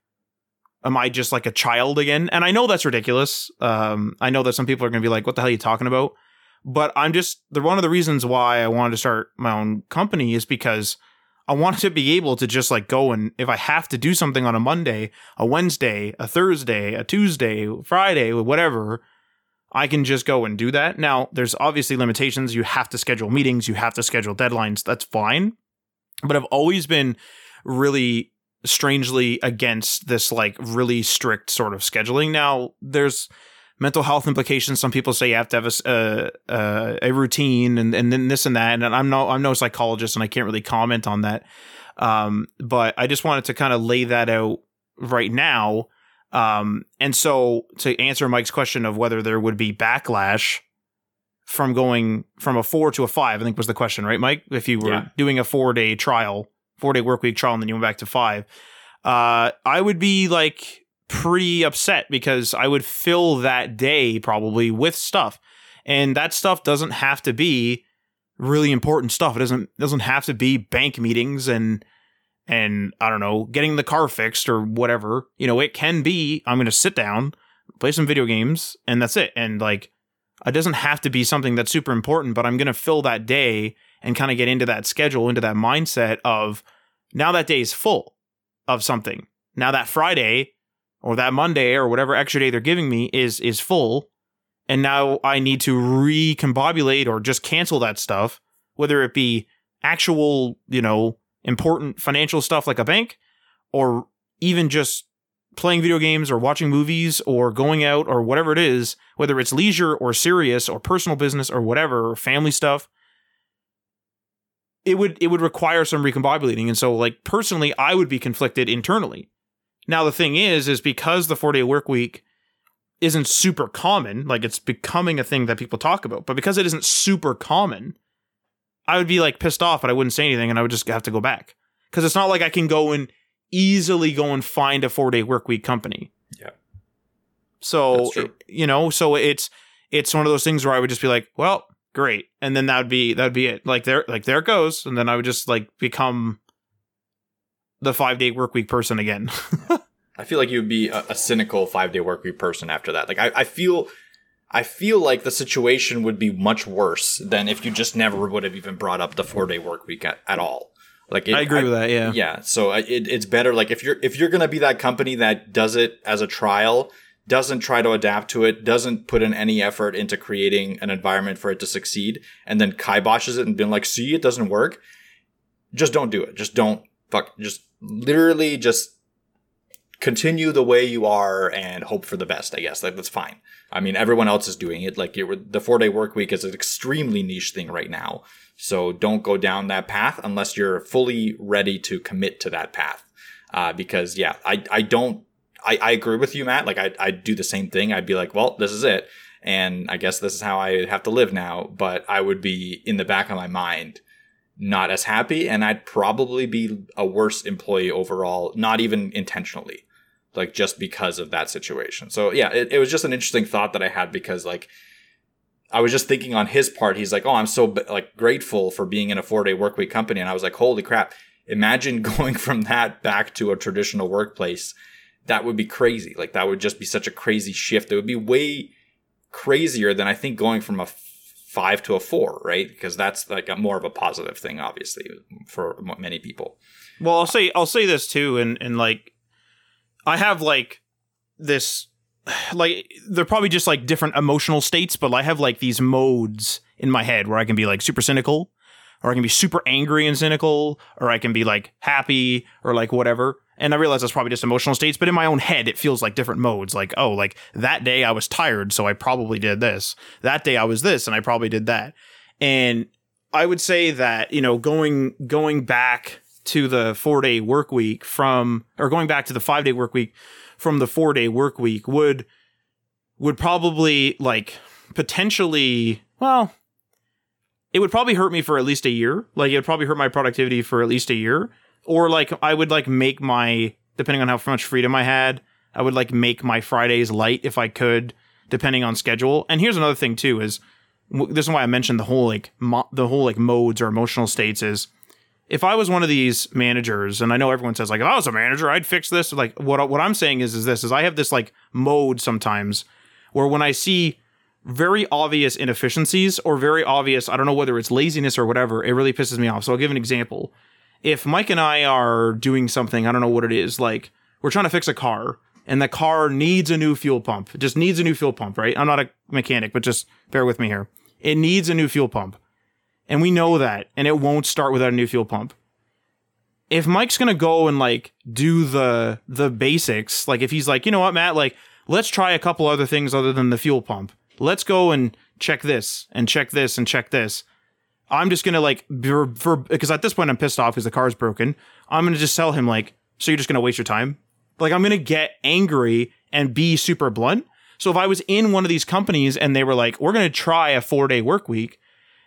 am I just like a child again? And I know that's ridiculous. Um, I know that some people are going to be like, what the hell are you talking about? But I'm just, the one of the reasons why I wanted to start my own company is because I wanted to be able to just like go and if I have to do something on a Monday, a Wednesday, a Thursday, a Tuesday, Friday, whatever, I can just go and do that. Now, there's obviously limitations. You have to schedule meetings, you have to schedule deadlines. That's fine. But I've always been really strangely against this like really strict sort of scheduling. Now, there's mental health implications. Some people say you have to have a uh, uh, a routine and and then this and that. And I'm no I'm no psychologist and I can't really comment on that. Um, but I just wanted to kind of lay that out right now. Um, and so to answer Mike's question of whether there would be backlash from going from a four to a five, I think was the question, right, Mike? If you were Yeah. doing a four day trial, four day work week trial, and then you went back to five, uh, I would be like pretty upset because I would fill that day probably with stuff, and that stuff doesn't have to be really important stuff. It doesn't doesn't have to be bank meetings and and I don't know, getting the car fixed or whatever. You know, it can be I'm going to sit down, play some video games, and that's it. And like, it doesn't have to be something that's super important, but I'm going to fill that day and kind of get into that schedule, into that mindset of now that day is full of something. Now that Friday or that Monday or whatever extra day they're giving me is is full. And now I need to recombobulate or just cancel that stuff, whether it be actual, you know, important financial stuff like a bank, or even just playing video games or watching movies or going out or whatever it is, whether it's leisure or serious or personal business or whatever, or family stuff. It would it would require some recombobulating. And so like personally, I would be conflicted internally. Now the thing is, is because the four day work week isn't super common, like it's becoming a thing that people talk about, but because it isn't super common, I would be like pissed off, but I wouldn't say anything and I would just have to go back. Because it's not like I can go and easily go and find a four day work week company. Yeah. So you know, so it's it's one of those things where I would just be like, well, great. And then that would be that would be it. Like there like there it goes. And then I would just like become the five day work week person again. I feel like you would be a, a cynical five day work week person after that. Like I, I feel I feel like the situation would be much worse than if you just never would have even brought up the four day work week at, at all. Like it, I agree with that, yeah. Yeah. So it, it's better like if you're if you're gonna be that company that does it as a trial, doesn't try to adapt to it, doesn't put in any effort into creating an environment for it to succeed, and then kiboshes it and been like, see, it doesn't work. Just don't do it. Just don't fuck. Just literally just continue the way you are and hope for the best. I guess like that's fine. I mean, everyone else is doing it. Like the four day work week is an extremely niche thing right now. So don't go down that path unless you're fully ready to commit to that path. Uh, because yeah, I, I don't, I, I agree with you, Matt. Like I, I do the same thing. I'd be like, well, this is it. And I guess this is how I have to live now. But I would be in the back of my mind, not as happy. And I'd probably be a worse employee overall, not even intentionally like just because of that situation. So yeah, it, it was just an interesting thought that I had because like I was just thinking on his part, he's like, "Oh, I'm so like grateful for being in a four day work week company," and I was like, "Holy crap! Imagine going from that back to a traditional workplace. That would be crazy. Like that would just be such a crazy shift. It would be way crazier than I think going from a five to a four, right? Because that's like a more of a positive thing, obviously, for many people. Well, I'll say I'll say this too, and and like I have like this like they're probably just like different emotional states, but I have like these modes in my head where I can be like super cynical, or I can be super angry and cynical, or I can be like happy or like whatever. And I realize that's probably just emotional states, but in my own head, it feels like different modes. Like, oh, like that day I was tired, so I probably did this. That day I was this, and I probably did that. And I would say that you know going going back to the four day work week from or going back to the five day work week from the four day work week would would probably like potentially well it would probably hurt me for at least a year like it would probably hurt my productivity for at least a year or like i would like make my depending on how much freedom i had i would like make my fridays light if i could depending on schedule and here's another thing too is this is why i mentioned the whole like mo- the whole like modes or emotional states is if I was one of these managers, and I know everyone says like, if I was a manager, I'd fix this. Like what what I'm saying is is this is I have this like mode sometimes where when I see very obvious inefficiencies or very obvious, I don't know whether it's laziness or whatever, it really pisses me off. So I'll give an example. If Mike and I are doing something, I don't know what it is, like we're trying to fix a car and the car needs a new fuel pump. It just needs a new fuel pump, right? I'm not a mechanic, but just bear with me here. It needs a new fuel pump and we know that, and it won't start without a new fuel pump. if Mike's gonna go and like do the the basics, like if he's like, you know what, Matt, like let's try a couple other things other than the fuel pump. Let's go and check this and check this and check this. I'm just gonna like for, for because at this point I'm pissed off because the car's broken. I'm gonna just tell him like, so you're just gonna waste your time. Like I'm gonna get angry and be super blunt. So if I was in one of these companies and they were like, we're gonna try a four day work week,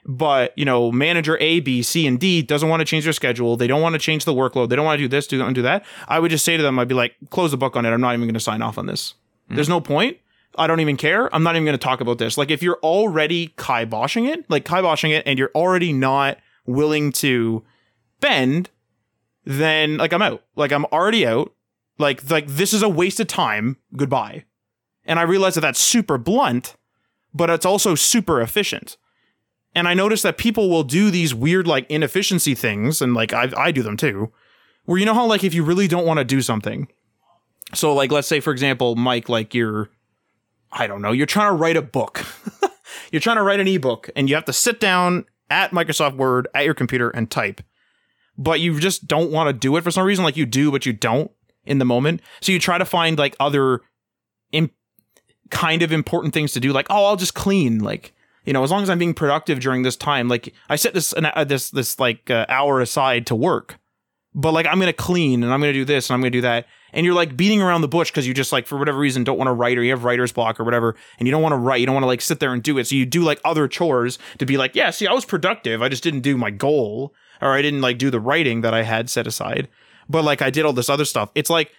but you know manager a b c and d doesn't want to change their schedule they don't want to change the workload they don't want to do this do that do that i would just say to them i'd be like close the book on it i'm not even going to sign off on this mm-hmm. there's no point i don't even care. I'm not even going to talk about this. Like if you're already kiboshing it like kiboshing it and you're already not willing to bend then like i'm out. Like i'm already out. Like like this is a waste of time. Goodbye. And i realize that that's super blunt but it's also super efficient. And I notice that people will do these weird like inefficiency things, and like I I do them too, where you know how like if you really don't want to do something, so like let's say for example, Mike, like you're, I don't know, you're trying to write a book, you're trying to write an ebook, and you have to sit down at Microsoft Word at your computer and type, but you just don't want to do it for some reason, like you do but you don't in the moment, so you try to find like other, in kind of important things to do, like oh I'll just clean like you know, as long as I'm being productive during this time, like I set this uh, this this like uh, hour aside to work, but like I'm gonna clean and I'm gonna do this and I'm gonna do that, and you're like beating around the bush because you just like for whatever reason don't want to write or you have writer's block or whatever, and you don't want to write, you don't want to like sit there and do it, so you do like other chores to be like, yeah, see, I was productive, I just didn't do my goal or I didn't like do the writing that I had set aside, but like I did all this other stuff. It's like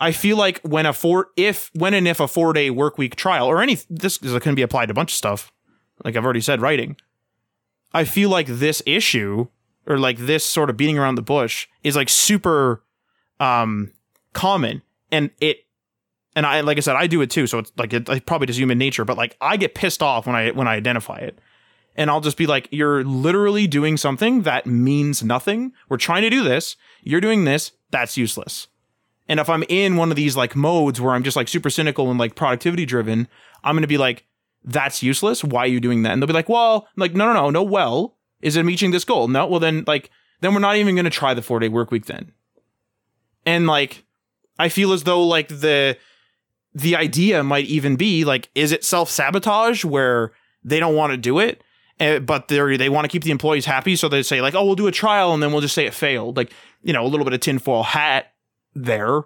I feel like when a four if when and if a four day work week trial or any this can be applied to a bunch of stuff like I've already said, writing. I feel like this issue or like this sort of beating around the bush is like super um common and it and I like I said I do it too so it's like it, probably just human nature but like I get pissed off when I when I identify it and I'll just be like you're literally doing something that means nothing we're trying to do this you're doing this that's useless and if I'm in one of these like modes where I'm just like super cynical and like productivity driven I'm going to be like that's useless. Why are you doing that? And they'll be like, well, I'm like, no, no, no, no. Well, is it reaching this goal? No. Well, then like, then we're not even going to try the four day work week then. And like, I feel as though like the, the idea might even be like, is it self sabotage where they don't want to do it? Eh, but they they want to keep the employees happy. So they say like, oh, we'll do a trial and then we'll just say it failed. Like, you know, a little bit of tinfoil hat there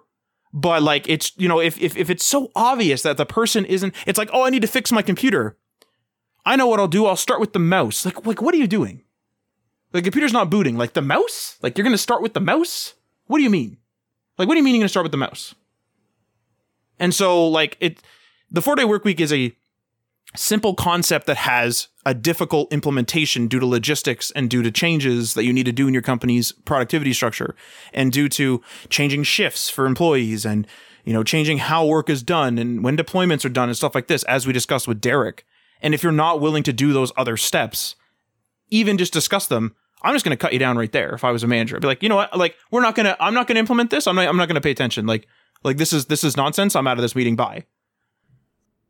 but like it's you know if, if if it's so obvious that the person isn't it's like oh i need to fix my computer i know what i'll do. I'll start with the mouse. Like like what are you doing? The computer's not booting. Like the mouse? Like you're gonna start with the mouse? What do you mean? Like what do you mean you're gonna start with the mouse? And so like it the four day work week is a simple concept that has a difficult implementation due to logistics and due to changes that you need to do in your company's productivity structure and due to changing shifts for employees and you know changing how work is done and when deployments are done and stuff like this as we discussed with Derek and if you're not willing to do those other steps even just discuss them I'm just going to cut you down right there if I was a manager I'd be like you know what like we're not going to I'm not going to implement this I'm not I'm not going to pay attention like like this is this is nonsense I'm out of this meeting bye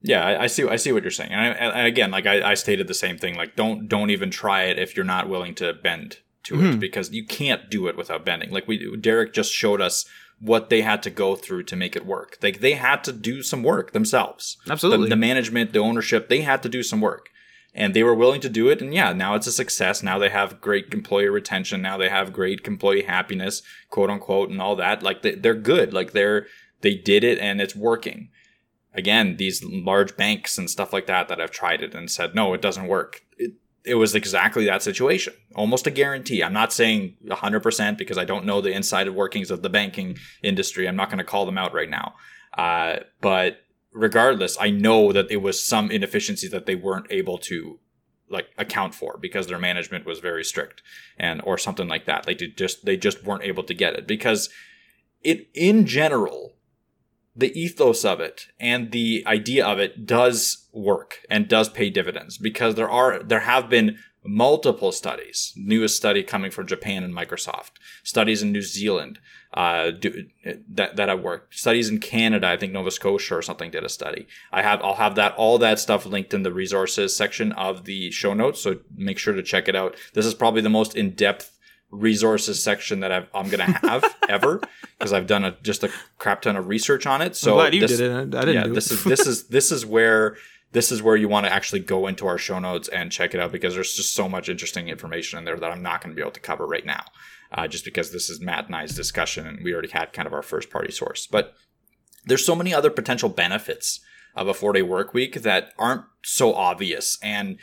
yeah, I, I, see. I see what you're saying, and, I, and again, like I, I, stated the same thing. Like, don't don't even try it if you're not willing to bend to mm-hmm. it, because you can't do it without bending. Like we, Derek just showed us what they had to go through to make it work. Like they had to do some work themselves. Absolutely, the, the management, the ownership, they had to do some work, and they were willing to do it. And yeah, now it's a success. Now they have great employee retention. Now they have great employee happiness, quote unquote, and all that. Like they, they're good. Like they're they did it, and it's working again, these large banks and stuff like that that have tried it and said, no, it doesn't work. It, was exactly that situation, almost a guarantee. I'm not saying 100% because I don't know the inside workings of the banking industry. I'm not going to call them out right now. Uh, but regardless, I know that it was some inefficiency that they weren't able to like account for because their management was very strict and or something like that. They did just they just weren't able to get it because it in general the ethos of it and the idea of it does work and does pay dividends because there are there have been multiple studies. Newest study coming from japan and microsoft. Studies in new zealand uh, do, that that have worked. Studies in canada i think nova scotia or something did a study. I have i'll have that all that stuff linked in the resources section of the show notes so make sure to check it out. This is probably the most in-depth resources section that i am going to have ever because I've done a, just a crap ton of research on it. So I'm glad you this, did it. I didn't. yeah, do this is this is this is where this is where you want to actually go into our show notes and check it out because there's just so much interesting information in there that I'm not going to be able to cover right now, uh, just because this is Matt and I's discussion and we already had kind of our first party source. But there's so many other potential benefits of a four day work week that aren't so obvious, and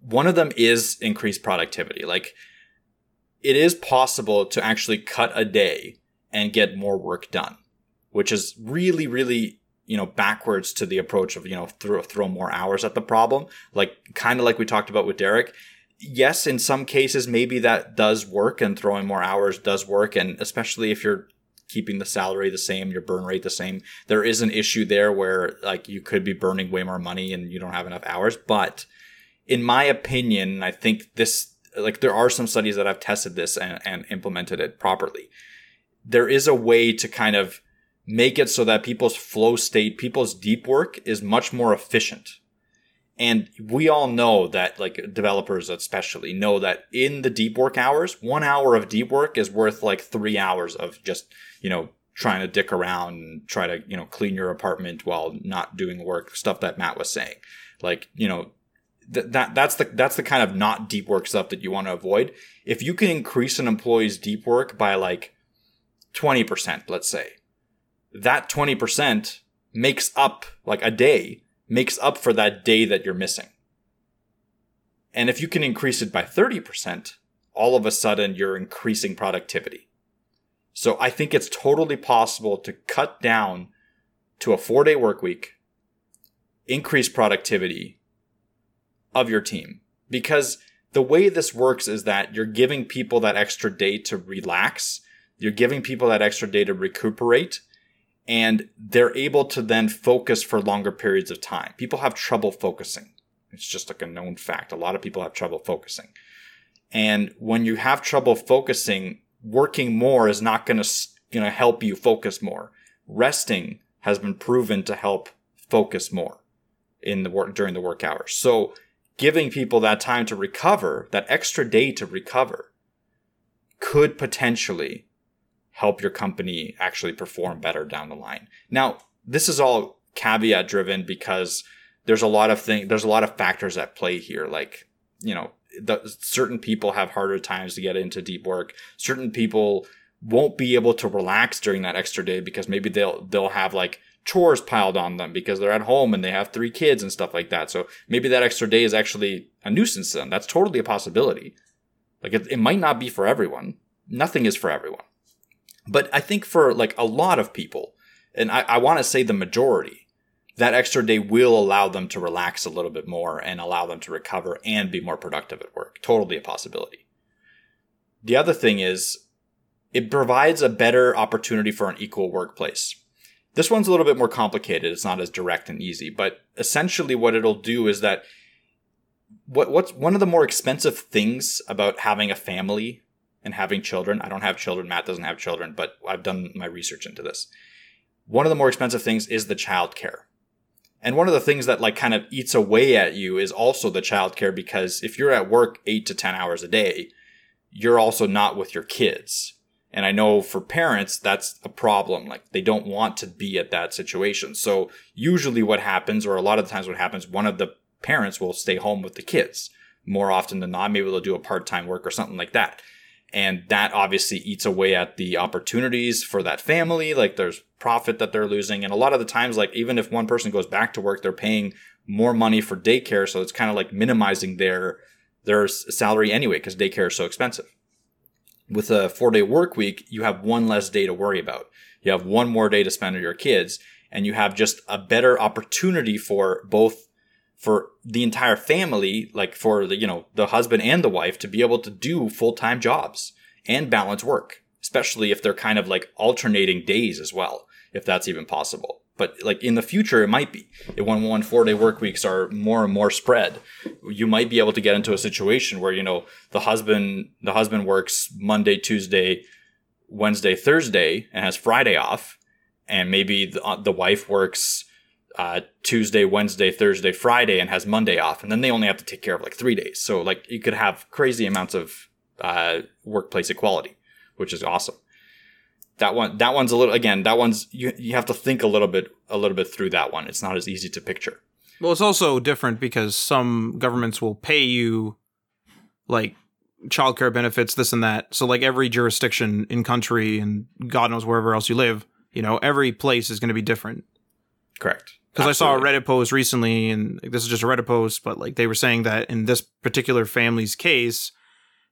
one of them is increased productivity. Like it is possible to actually cut a day and get more work done, which is really, really, you know, backwards to the approach of, you know, throw, throw more hours at the problem. Like, kind of like we talked about with Derek. Yes, in some cases, maybe that does work and throwing more hours does work. And especially if you're keeping the salary the same, your burn rate the same, there is an issue there where like you could be burning way more money and you don't have enough hours. But in my opinion, I think this, like, there are some studies that have tested this and, and implemented it properly there is a way to kind of make it so that people's flow state, people's deep work is much more efficient. And we all know that, like developers especially, know that in the deep work hours, one hour of deep work is worth like three hours of just, you know, trying to dick around and try to, you know, clean your apartment while not doing work, stuff that Matt was saying. Like, you know, th- that that's the that's the kind of not deep work stuff that you want to avoid. If you can increase an employee's deep work by like 20%, let's say. That 20% makes up, like a day, makes up for that day that you're missing. And if you can increase it by 30%, all of a sudden you're increasing productivity. So I think it's totally possible to cut down to a four day work week, increase productivity of your team. Because the way this works is that you're giving people that extra day to relax you're giving people that extra day to recuperate and they're able to then focus for longer periods of time. People have trouble focusing. It's just like a known fact. A lot of people have trouble focusing. And when you have trouble focusing, working more is not going to going to help you focus more. Resting has been proven to help focus more in the work during the work hours. So giving people that time to recover, that extra day to recover could potentially help your company actually perform better down the line. Now, this is all caveat driven because there's a lot of things, there's a lot of factors at play here. Like, you know, the, certain people have harder times to get into deep work. Certain people won't be able to relax during that extra day because maybe they'll, they'll have like chores piled on them because they're at home and they have three kids and stuff like that. So maybe that extra day is actually a nuisance to them. That's totally a possibility. Like it, it might not be for everyone. Nothing is for everyone. But I think for like a lot of people, and I, I want to say the majority, that extra day will allow them to relax a little bit more and allow them to recover and be more productive at work. Totally a possibility. The other thing is it provides a better opportunity for an equal workplace. This one's a little bit more complicated. It's not as direct and easy, but essentially what it'll do is that what what's one of the more expensive things about having a family and having children. I don't have children. Matt doesn't have children, but I've done my research into this. One of the more expensive things is the child care. And one of the things that like kind of eats away at you is also the child care because if you're at work eight to 10 hours a day, you're also not with your kids. And I know for parents, that's a problem. Like they don't want to be at that situation. So usually what happens, or a lot of the times what happens, one of the parents will stay home with the kids more often than not. Maybe they'll do a part time work or something like that and that obviously eats away at the opportunities for that family like there's profit that they're losing and a lot of the times like even if one person goes back to work they're paying more money for daycare so it's kind of like minimizing their their salary anyway because daycare is so expensive with a four day work week you have one less day to worry about you have one more day to spend with your kids and you have just a better opportunity for both for the entire family, like for the, you know, the husband and the wife to be able to do full-time jobs and balance work, especially if they're kind of like alternating days as well, if that's even possible. But like in the future, it might be. When one four day work weeks are more and more spread, you might be able to get into a situation where, you know, the husband, the husband works Monday, Tuesday, Wednesday, Thursday and has Friday off. And maybe the, uh, the wife works, uh, Tuesday, Wednesday, Thursday, Friday, and has Monday off, and then they only have to take care of like three days. So like you could have crazy amounts of uh, workplace equality, which is awesome. That one, that one's a little again. That one's you you have to think a little bit a little bit through that one. It's not as easy to picture. Well, it's also different because some governments will pay you like childcare benefits, this and that. So like every jurisdiction in country and God knows wherever else you live, you know, every place is going to be different. Correct. Because I saw a Reddit post recently, and this is just a Reddit post, but like they were saying that in this particular family's case,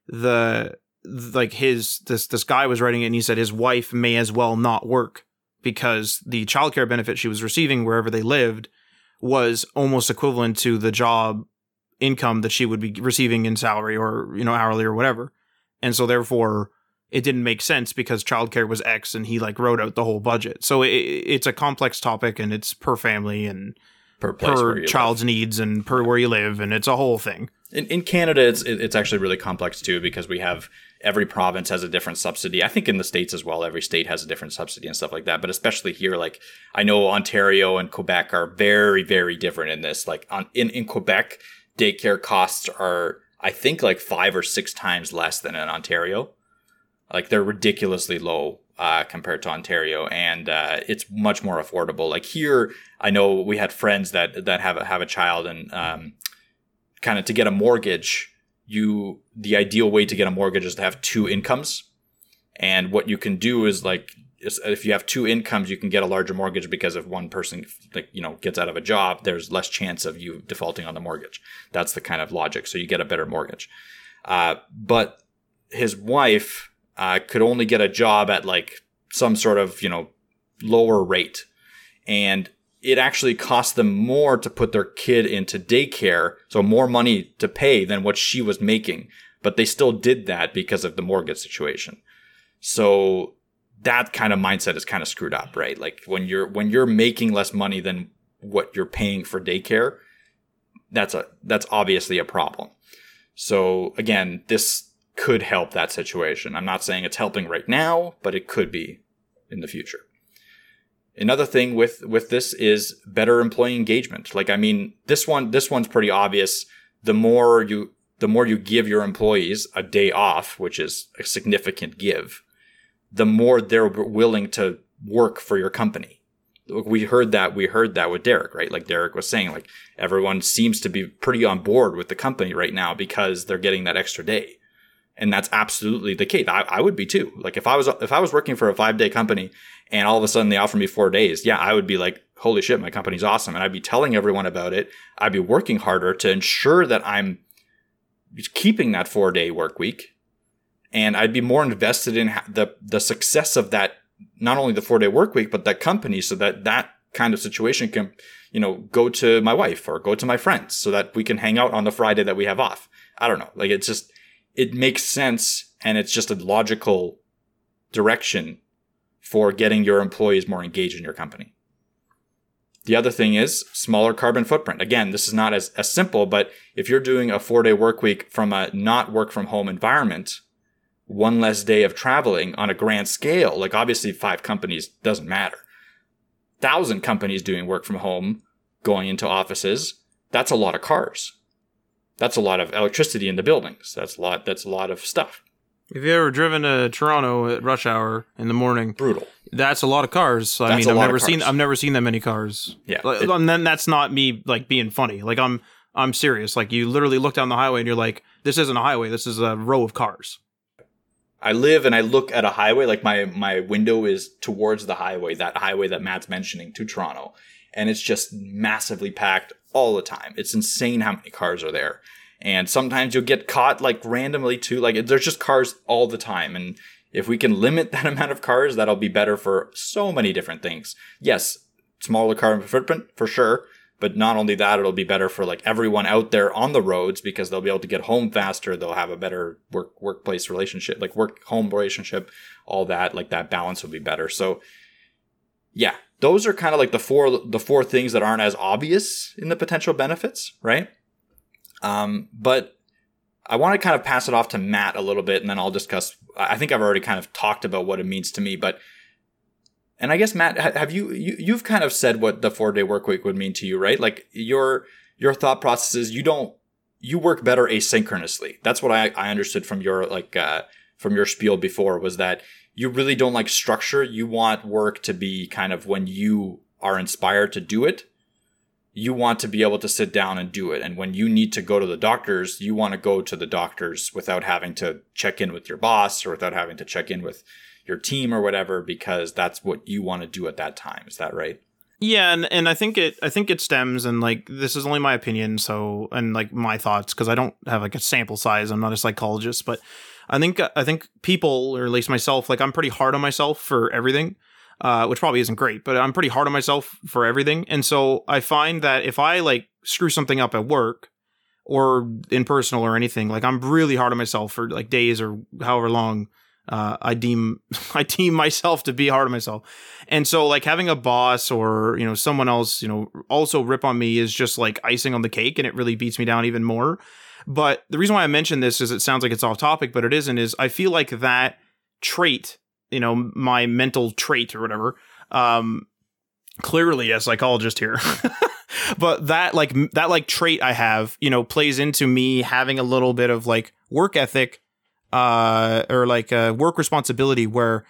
the like his this this guy was writing it, and he said his wife may as well not work because the childcare benefit she was receiving wherever they lived was almost equivalent to the job income that she would be receiving in salary or you know hourly or whatever, and so therefore it didn't make sense because childcare was X, and he like wrote out the whole budget. So it, it's a complex topic, and it's per family and per per child's needs and per where you live, and it's a whole thing. In, in Canada, it's it's actually really complex too because we have every province has a different subsidy. I think in the states as well, every state has a different subsidy and stuff like that. But especially here, like I know Ontario and Quebec are very very different in this. Like on in in Quebec, daycare costs are I think like five or six times less than in Ontario. Like they're ridiculously low uh, compared to Ontario, and uh, it's much more affordable. Like here, I know we had friends that that have a, have a child, and um, kind of to get a mortgage, you the ideal way to get a mortgage is to have two incomes, and what you can do is like if you have two incomes, you can get a larger mortgage because if one person like you know gets out of a job, there's less chance of you defaulting on the mortgage. That's the kind of logic. So you get a better mortgage. Uh, but his wife uh, could only get a job at like some sort of you know lower rate, and it actually cost them more to put their kid into daycare, so more money to pay than what she was making. But they still did that because of the mortgage situation. So that kind of mindset is kind of screwed up, right? Like when you're when you're making less money than what you're paying for daycare, that's a that's obviously a problem. So again, this could help that situation. I'm not saying it's helping right now, but it could be in the future. Another thing with with this is better employee engagement. Like I mean, this one this one's pretty obvious. The more you the more you give your employees a day off, which is a significant give, the more they're willing to work for your company. We heard that we heard that with Derek, right? Like Derek was saying, like everyone seems to be pretty on board with the company right now because they're getting that extra day. And that's absolutely the case. I, I would be too. Like if I was if I was working for a five day company and all of a sudden they offer me four days, yeah, I would be like, holy shit, my company's awesome. And I'd be telling everyone about it. I'd be working harder to ensure that I'm keeping that four day work week. And I'd be more invested in the the success of that, not only the four day work week, but that company, so that that kind of situation can, you know, go to my wife or go to my friends, so that we can hang out on the Friday that we have off. I don't know, like it's just it makes sense, and it's just a logical direction for getting your employees more engaged in your company. The other thing is smaller carbon footprint. Again, this is not as, as simple, but if you're doing a four day work week from a not work from home environment, one less day of traveling on a grand scale, like obviously five companies doesn't matter. Thousand companies doing work from home, going into offices, that's a lot of cars. That's a lot of electricity in the buildings. That's a lot, that's a lot of stuff. If you ever driven to Toronto at rush hour in the morning, Brutal. that's a lot of cars. I That's mean, I've never seen. I've never seen that many cars. Yeah, Like, it- and then that's not me like being funny. Like I'm I'm serious. Like you literally look down the highway and you're like, this isn't a highway. This is a row of cars. I live and I look at a highway, like my, my window is towards the highway, that highway that Matt's mentioning to Toronto. And it's just massively packed all the time. It's insane how many cars are there. And sometimes you'll get caught like randomly too. Like there's just cars all the time. And if we can limit that amount of cars, that'll be better for so many different things. Yes, smaller carbon footprint for sure. But not only that, it'll be better for like everyone out there on the roads because they'll be able to get home faster. They'll have a better work workplace relationship, like work home relationship, all that. Like that balance will be better. So yeah, those are kind of like the four the four things that aren't as obvious in the potential benefits, right? Um, but I want to kind of pass it off to Matt a little bit, and then I'll discuss. I think I've already kind of talked about what it means to me, but and I guess Matt, have you, you you've kind of said what the four day work week would mean to you, right? Like your your thought process is you don't you work better asynchronously. That's what I, I understood from your like uh, from your spiel before was that you really don't like structure. You want work to be kind of when you are inspired to do it. You want to be able to sit down and do it. And when you need to go to the doctors, you want to go to the doctors without having to check in with your boss or without having to check in with your team or whatever, because that's what you want to do at that time. Is that right? Yeah, and, and I think it I think it stems and like this is only my opinion, so and like my thoughts because I don't have like a sample size. I'm not a psychologist, but I think I think people or at least myself, like I'm pretty hard on myself for everything, uh, which probably isn't great, but I'm pretty hard on myself for everything, and so I find that if I like screw something up at work or in personal or anything, like I'm really hard on myself for like days or however long uh, I deem I deem myself to be hard on myself, and so like having a boss or you know someone else you know also rip on me is just like icing on the cake, and it really beats me down even more. But the reason why I mention this is it sounds like it's off topic, but it isn't. Is I feel like that trait, you know, my mental trait or whatever, um, clearly a psychologist here. but that like that like trait I have, you know, plays into me having a little bit of like work ethic uh, or like a work responsibility where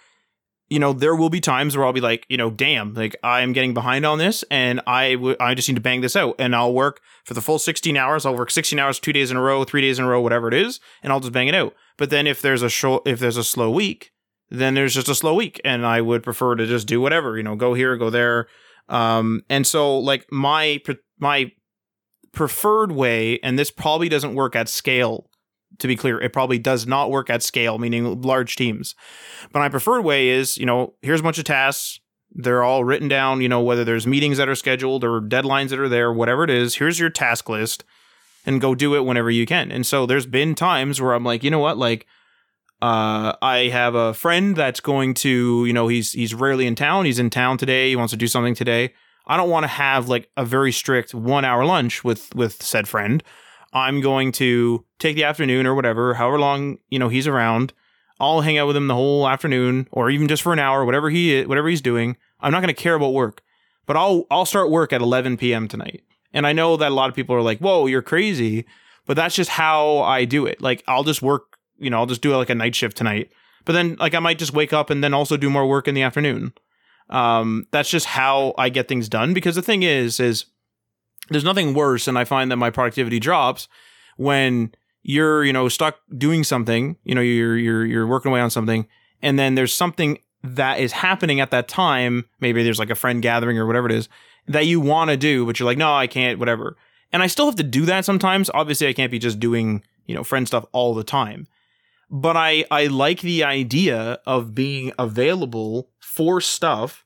you know there will be times where I'll be like, you know, damn, like I'm getting behind on this, and I w- I just need to bang this out, and I'll work for the full 16 hours. I'll work 16 hours, two days in a row, three days in a row, whatever it is, and I'll just bang it out. But then if there's a show, if there's a slow week, then there's just a slow week, and I would prefer to just do whatever, you know, go here, go there. Um, and so like my my preferred way, and this probably doesn't work at scale to be clear, it probably does not work at scale, meaning large teams. But my preferred way is, you know, here's a bunch of tasks. They're all written down, you know, whether there's meetings that are scheduled or deadlines that are there, whatever it is. Here's your task list and go do it whenever you can. And so there's been times where I'm like, you know what, like, uh, I have a friend that's going to, you know, he's he's rarely in town. He's in town today. He wants to do something today. I don't want to have like a very strict one hour lunch with with said friend. I'm going to take the afternoon or whatever, however long, you know, he's around. I'll hang out with him the whole afternoon or even just for an hour, whatever he whatever he's doing. I'm not going to care about work. But I'll I'll start work at 11 p.m. tonight. And I know that a lot of people are like, "Whoa, you're crazy." But that's just how I do it. Like I'll just work, you know, I'll just do like a night shift tonight. But then like I might just wake up and then also do more work in the afternoon. Um, that's just how I get things done because the thing is is there's nothing worse and i find that my productivity drops when you're you know stuck doing something you know you're you're you're working away on something and then there's something that is happening at that time maybe there's like a friend gathering or whatever it is that you want to do but you're like no i can't whatever. And i still have to do that sometimes. Obviously i can't be just doing you know friend stuff all the time. But i i like the idea of being available for stuff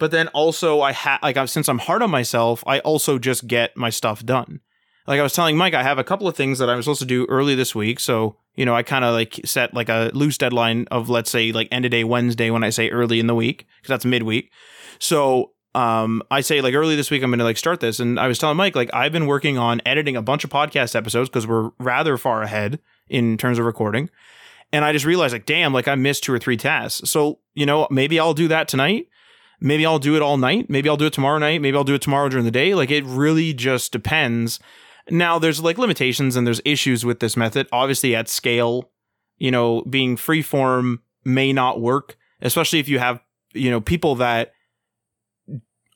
but then also I have like since I'm hard on myself, I also just get my stuff done. Like I was telling Mike, I have a couple of things that I was supposed to do early this week, so you know I kind of like set like a loose deadline of let's say like end of day Wednesday when I say early in the week because that's midweek. So um, I say like early this week I'm going to like start this, and I was telling Mike like I've been working on editing a bunch of podcast episodes because we're rather far ahead in terms of recording. And I just realized, like, damn, like I missed two or three tasks. So, you know, maybe I'll do that tonight Maybe I'll do it all night. Maybe I'll do it tomorrow night. Maybe I'll do it tomorrow during the day. Like it really just depends. Now there's like limitations and there's issues with this method. Obviously at scale, you know, being freeform may not work, especially if you have, you know, people that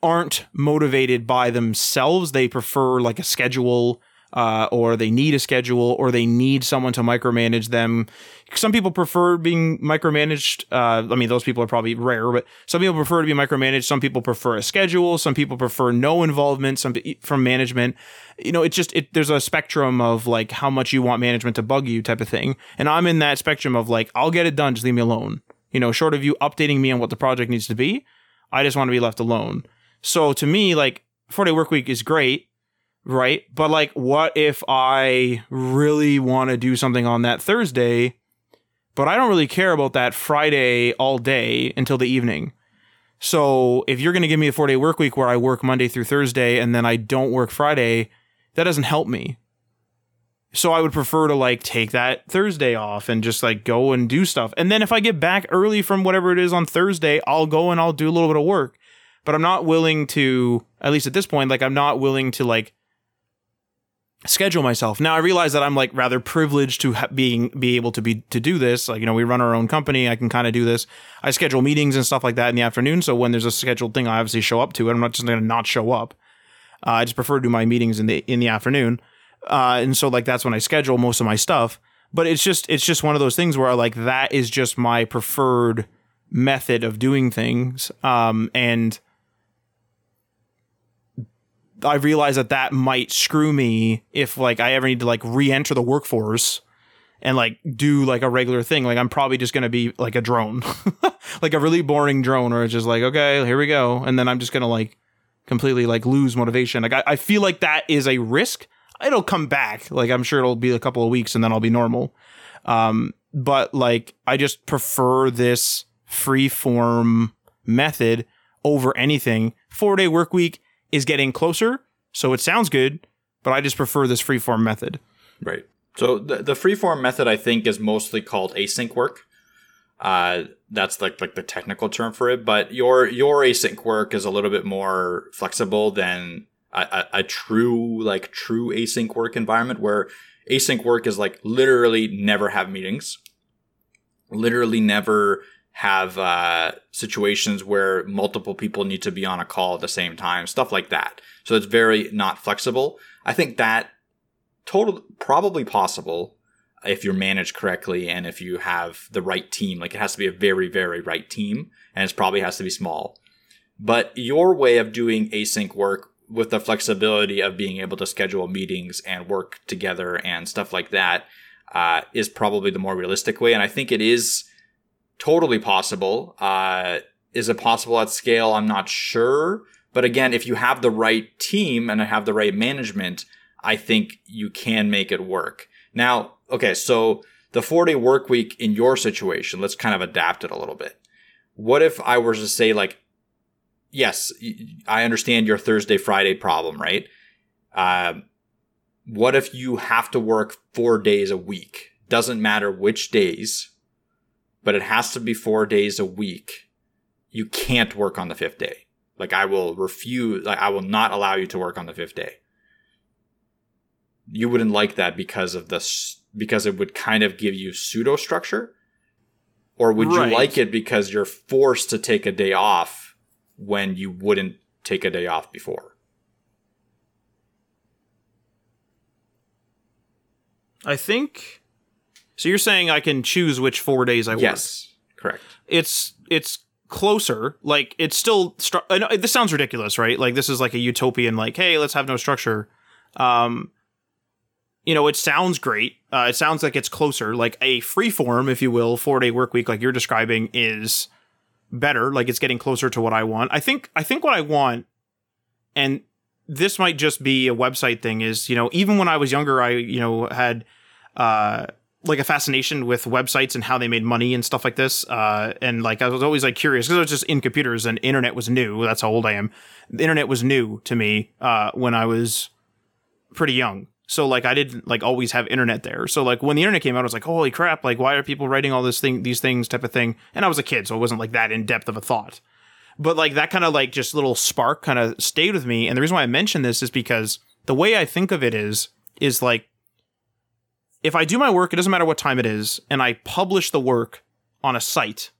aren't motivated by themselves. They prefer like a schedule uh, or they need a schedule, or they need someone to micromanage them. Some people prefer being micromanaged. Uh, I mean, those people are probably rare, but some people prefer to be micromanaged. Some people prefer a schedule. Some people prefer no involvement some, from management. You know, it's just it, there's a spectrum of like how much you want management to bug you, type of thing. And I'm in that spectrum of like, I'll get it done, just leave me alone. You know, short of you updating me on what the project needs to be, I just want to be left alone. So to me, like four day work week is great right? But like, what if I really want to do something on that Thursday, but I don't really care about that Friday all day until the evening? So if you're going to give me a four day work week where I work Monday through Thursday and then I don't work Friday, that doesn't help me. So I would prefer to like take that Thursday off and just like go and do stuff. And then if I get back early from whatever it is on Thursday, I'll go and I'll do a little bit of work. But I'm not willing to, at least at this point, like I'm not willing to like schedule myself. Now I realize that I'm like rather privileged to ha- being be able to be to do this. Like you know, we run our own company. I can kind of do this. I schedule meetings and stuff like that in the afternoon. So when there's a scheduled thing, I obviously show up to it. I'm not just going to not show up. Uh, I just prefer to do my meetings in the in the afternoon. Uh, and so like that's when I schedule most of my stuff. But it's just it's just one of those things where like that is just my preferred method of doing things. Um, and I realize that that might screw me if like I ever need to like re-enter the workforce and like do like a regular thing. Like I'm probably just gonna be like a drone, like a really boring drone, where it's just like okay, here we go, and then I'm just gonna like completely like lose motivation. Like I, I feel like that is a risk. It'll come back. Like I'm sure it'll be a couple of weeks and then I'll be normal. Um, but like I just prefer this free form method over anything. Four day work week is getting closer, so it sounds good, but I just prefer this freeform method. Right. So the the freeform method I think is mostly called async work. Uh, that's like like the technical term for it. But your your async work is a little bit more flexible than a, a, a true like true async work environment where async work is like literally never have meetings, literally never have uh, situations where multiple people need to be on a call at the same time, stuff like that. So it's very not flexible. I think that total probably possible if you're managed correctly and if you have the right team. Like it has to be a very, very right team and it probably has to be small. But your way of doing async work with the flexibility of being able to schedule meetings and work together and stuff like that uh, is probably the more realistic way. And I think it is totally possible. Uh, is it possible at scale? I'm not sure. But again, if you have the right team and I have the right management, I think you can make it work. Now, okay, so the four day work week in your situation, let's kind of adapt it a little bit. What if I were to say, like, yes, I understand your Thursday, Friday problem, right? Uh, what if you have to work four days a week? Doesn't matter which days, but it has to be four days a week. You can't work on the fifth day. Like I will refuse, like I will not allow you to work on the fifth day. You wouldn't like that because of this, because it would kind of give you pseudo structure. Or would right. you like it because you're forced to take a day off when you wouldn't take a day off before? I think. So you're saying I can choose which four days I work? Yes, correct. It's it's closer. Like it's still. Stru- I know this sounds ridiculous, right? Like this is like a utopian. Like, hey, let's have no structure. Um, you know, it sounds great. Uh, it sounds like it's closer. Like a free form, if you will, four day work week, like you're describing, is better. Like it's getting closer to what I want. I think. I think what I want, and this might just be a website thing. Is you know, even when I was younger, I you know had. Uh, like a fascination with websites and how they made money and stuff like this. Uh, and like I was always like curious because I was just in computers and internet was new. That's how old I am. The internet was new to me uh, when I was pretty young. So like I didn't like always have internet there. So like when the internet came out, I was like, holy crap! Like why are people writing all this thing, these things, type of thing? And I was a kid, so it wasn't like that in depth of a thought. But like that kind of like just little spark kind of stayed with me. And the reason why I mention this is because the way I think of it is is like if I do my work, it doesn't matter what time it is, and I publish the work on a site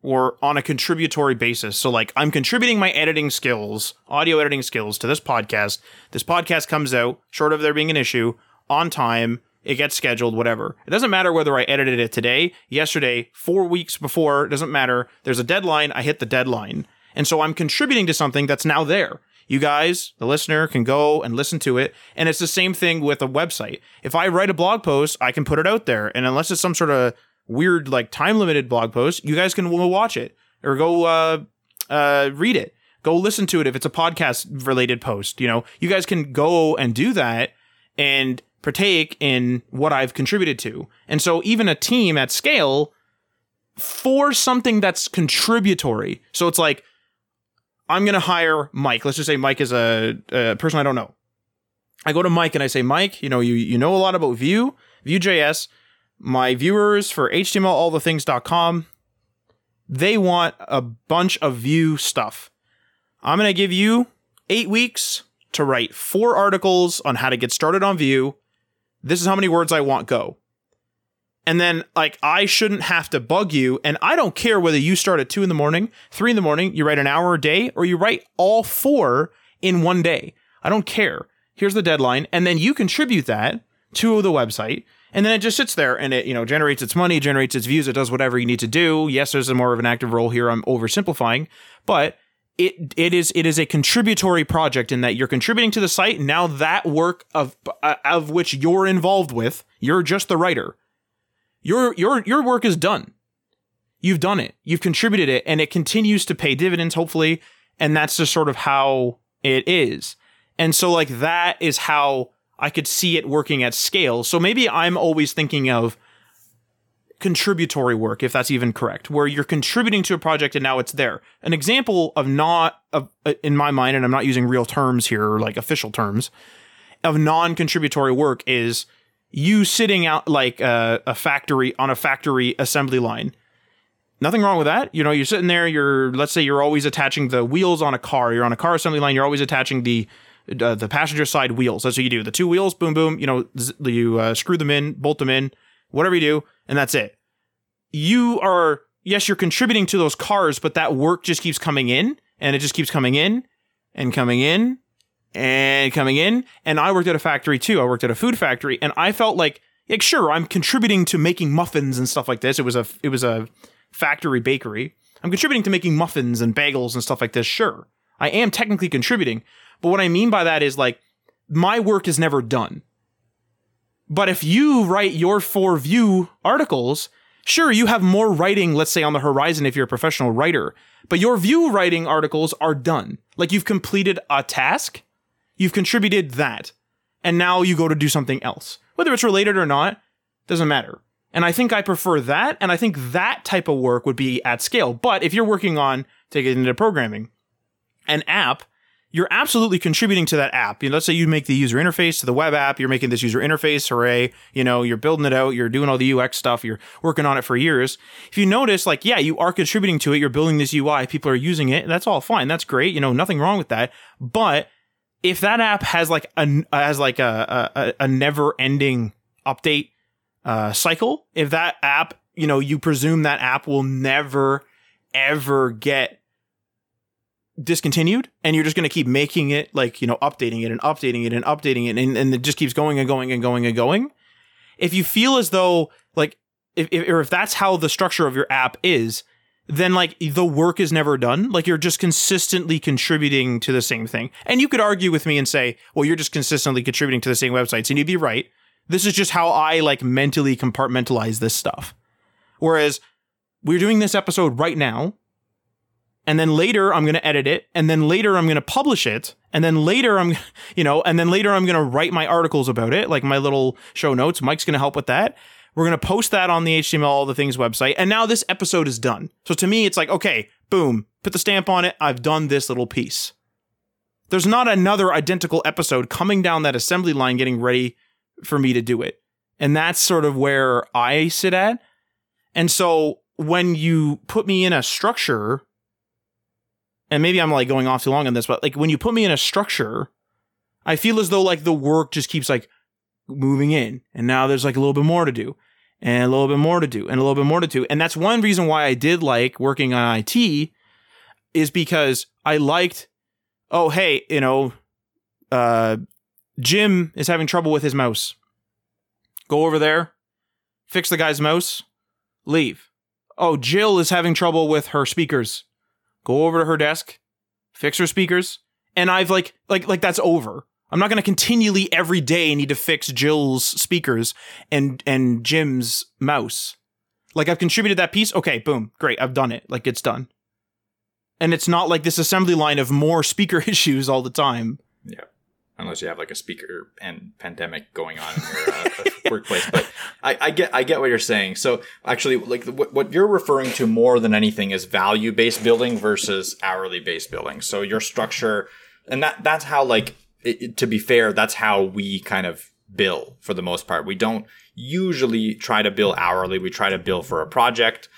or on a contributory basis. So, like, I'm contributing my editing skills, audio editing skills to this podcast. This podcast comes out, short of there being an issue, on time. It gets scheduled, whatever. It doesn't matter whether I edited it today, yesterday, four weeks before. Doesn't matter. There's a deadline. I hit the deadline. And so I'm contributing to something that's now there. You guys, the listener, can go and listen to it. And it's the same thing with a website. If I write a blog post, I can put it out there. And unless it's some sort of weird, like time limited blog post, you guys can watch it or go uh, uh, read it. Go listen to it if it's a podcast related post. You know, you guys can go and do that and partake in what I've contributed to. And so even a team at scale for something that's contributory. So it's like I'm going to hire Mike. Let's just say Mike is a, a, person I don't know. I go to Mike and I say, Mike, you know, you, you know a lot about Vue, Vue.js. My viewers for HTMLallthethings.com, they want a bunch of Vue stuff. I'm going to give you eight weeks to write four articles on how to get started on Vue. This is how many words I want, go. And then, like, I shouldn't have to bug you. And I don't care whether you start at two in the morning, three in the morning, you write an hour a day, or you write all four in one day. I don't care. Here's the deadline. And then you contribute that to the website. And then it just sits there and it, you know, generates its money, generates its views, it does whatever you need to do. Yes, there's a more of an active role here. I'm oversimplifying, but it it is it is a contributory project in that you're contributing to the site. Now that work of uh, of which you're involved with, you're just the writer. Your your your work is done. You've done it. You've contributed it, and it continues to pay dividends, hopefully. And that's just sort of how it is. And so, like that is how I could see it working at scale. So maybe I'm always thinking of contributory work, if that's even correct, where you're contributing to a project and now it's there. An example of not of uh, in my mind, and I'm not using real terms here, like official terms, of non-contributory work is you sitting out like a, a factory on a factory assembly line. Nothing wrong with that. You know, you're sitting there. You're let's say you're always attaching the wheels on a car. You're on a car assembly line. You're always attaching the uh, the passenger side wheels. That's what you do. The two wheels, boom, boom. You know, z- you uh, screw them in, bolt them in, whatever you do, and that's it. You are yes, you're contributing to those cars, but that work just keeps coming in, and it just keeps coming in, and coming in, and coming in. And I worked at a factory too. I worked at a food factory, and I felt like, like sure, I'm contributing to making muffins and stuff like this. It was a it was a factory bakery. I'm contributing to making muffins and bagels and stuff like this. Sure, I am technically contributing, but what I mean by that is like my work is never done. But if you write your four Vue articles, sure, you have more writing, let's say on the horizon if you're a professional writer, but your Vue writing articles are done. Like you've completed a task, you've contributed that, and now you go to do something else. Whether it's related or not, doesn't matter. And I think I prefer that, and I think that type of work would be at scale. But if you're working on, take it into programming, an app, you're absolutely contributing to that app. You know, let's say you make the user interface to the web app, you're making this user interface, hooray, you know, you're building it out, you're doing all the UX stuff, you're working on it for years. If you notice, like, yeah, you are contributing to it, you're building this UI, people are using it, that's all fine, that's great, you know, nothing wrong with that. But if that app has like a has like a a, a never ending update uh, cycle, if that app, you know, you presume that app will never ever get discontinued and you're just going to keep making it like you know updating it and updating it and updating it and, and it just keeps going and going and going and going. If you feel as though like if, if or if that's how the structure of your app is then like the work is never done. Like you're just consistently contributing to the same thing. And you could argue with me and say well you're just consistently contributing to the same websites. And you'd be right. This is just how i like mentally compartmentalize this stuff. Whereas we're doing this episode right now and then later I'm going to edit it, and then later I'm going to publish it, and then later I'm, you know, and then later I'm going to write my articles about it, like my little show notes. Mike's going to help with that. We're going to post that on the HTML All the Things website, and now this episode is done. So to me, it's like, okay, boom, put the stamp on it. I've done this little piece. There's not another identical episode coming down that assembly line getting ready for me to do it. And that's sort of where I sit at. And so when you put me in a structure and maybe I'm like going off too long on this, but like when you put me in a structure, I feel as though like the work just keeps like moving in. And now there's like a little bit more to do and a little bit more to do and a little bit more to do. And that's one reason why I did like working on IT is because I liked, oh, hey, you know, uh, Jim is having trouble with his mouse. Go over there, fix the guy's mouse, leave. Oh, Jill is having trouble with her speakers go over to her desk, fix her speakers, and I've like like like that's over. I'm not going to continually every day need to fix Jill's speakers and and Jim's mouse. Like I've contributed that piece. Okay, boom, great. I've done it. Like it's done. And it's not like this assembly line of more speaker issues all the time. Yeah unless you have like a speaker and pandemic going on in your uh, workplace. But I, I, get I get what you're saying. So actually, like what, what you're referring to more than anything is value based billing versus hourly based billing. So your structure, and that that's how like it, it, to be fair, that's how we kind of bill for the most part. We don't usually try to bill hourly. We try to bill for a project.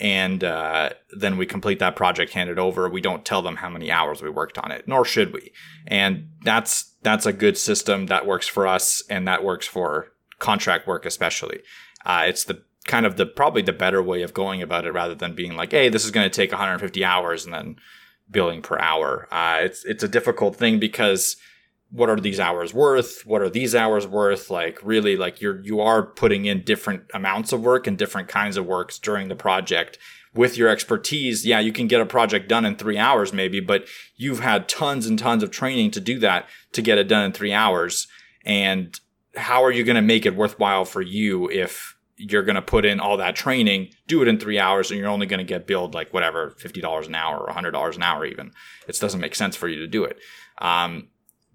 and uh, then we complete that project, hand it over. We don't tell them how many hours we worked on it, nor should we. And that's that's a good system that works for us, and that works for contract work especially. Uh, it's the kind of the probably the better way of going about it rather than being like, hey, this is going to take 150 hours and then billing per hour. Uh, it's it's a difficult thing because what are these hours worth? What are these hours worth? Like really like you're you are putting in different amounts of work and different kinds of works during the project. With your expertise, yeah, you can get a project done in three hours maybe, but you've had tons and tons of training to do that to get it done in three hours. And how are you going to make it worthwhile for you if you're going to put in all that training, do it in three hours, and you're only going to get billed like whatever, $50 an hour or $100 an hour even. It doesn't make sense for you to do it. Um,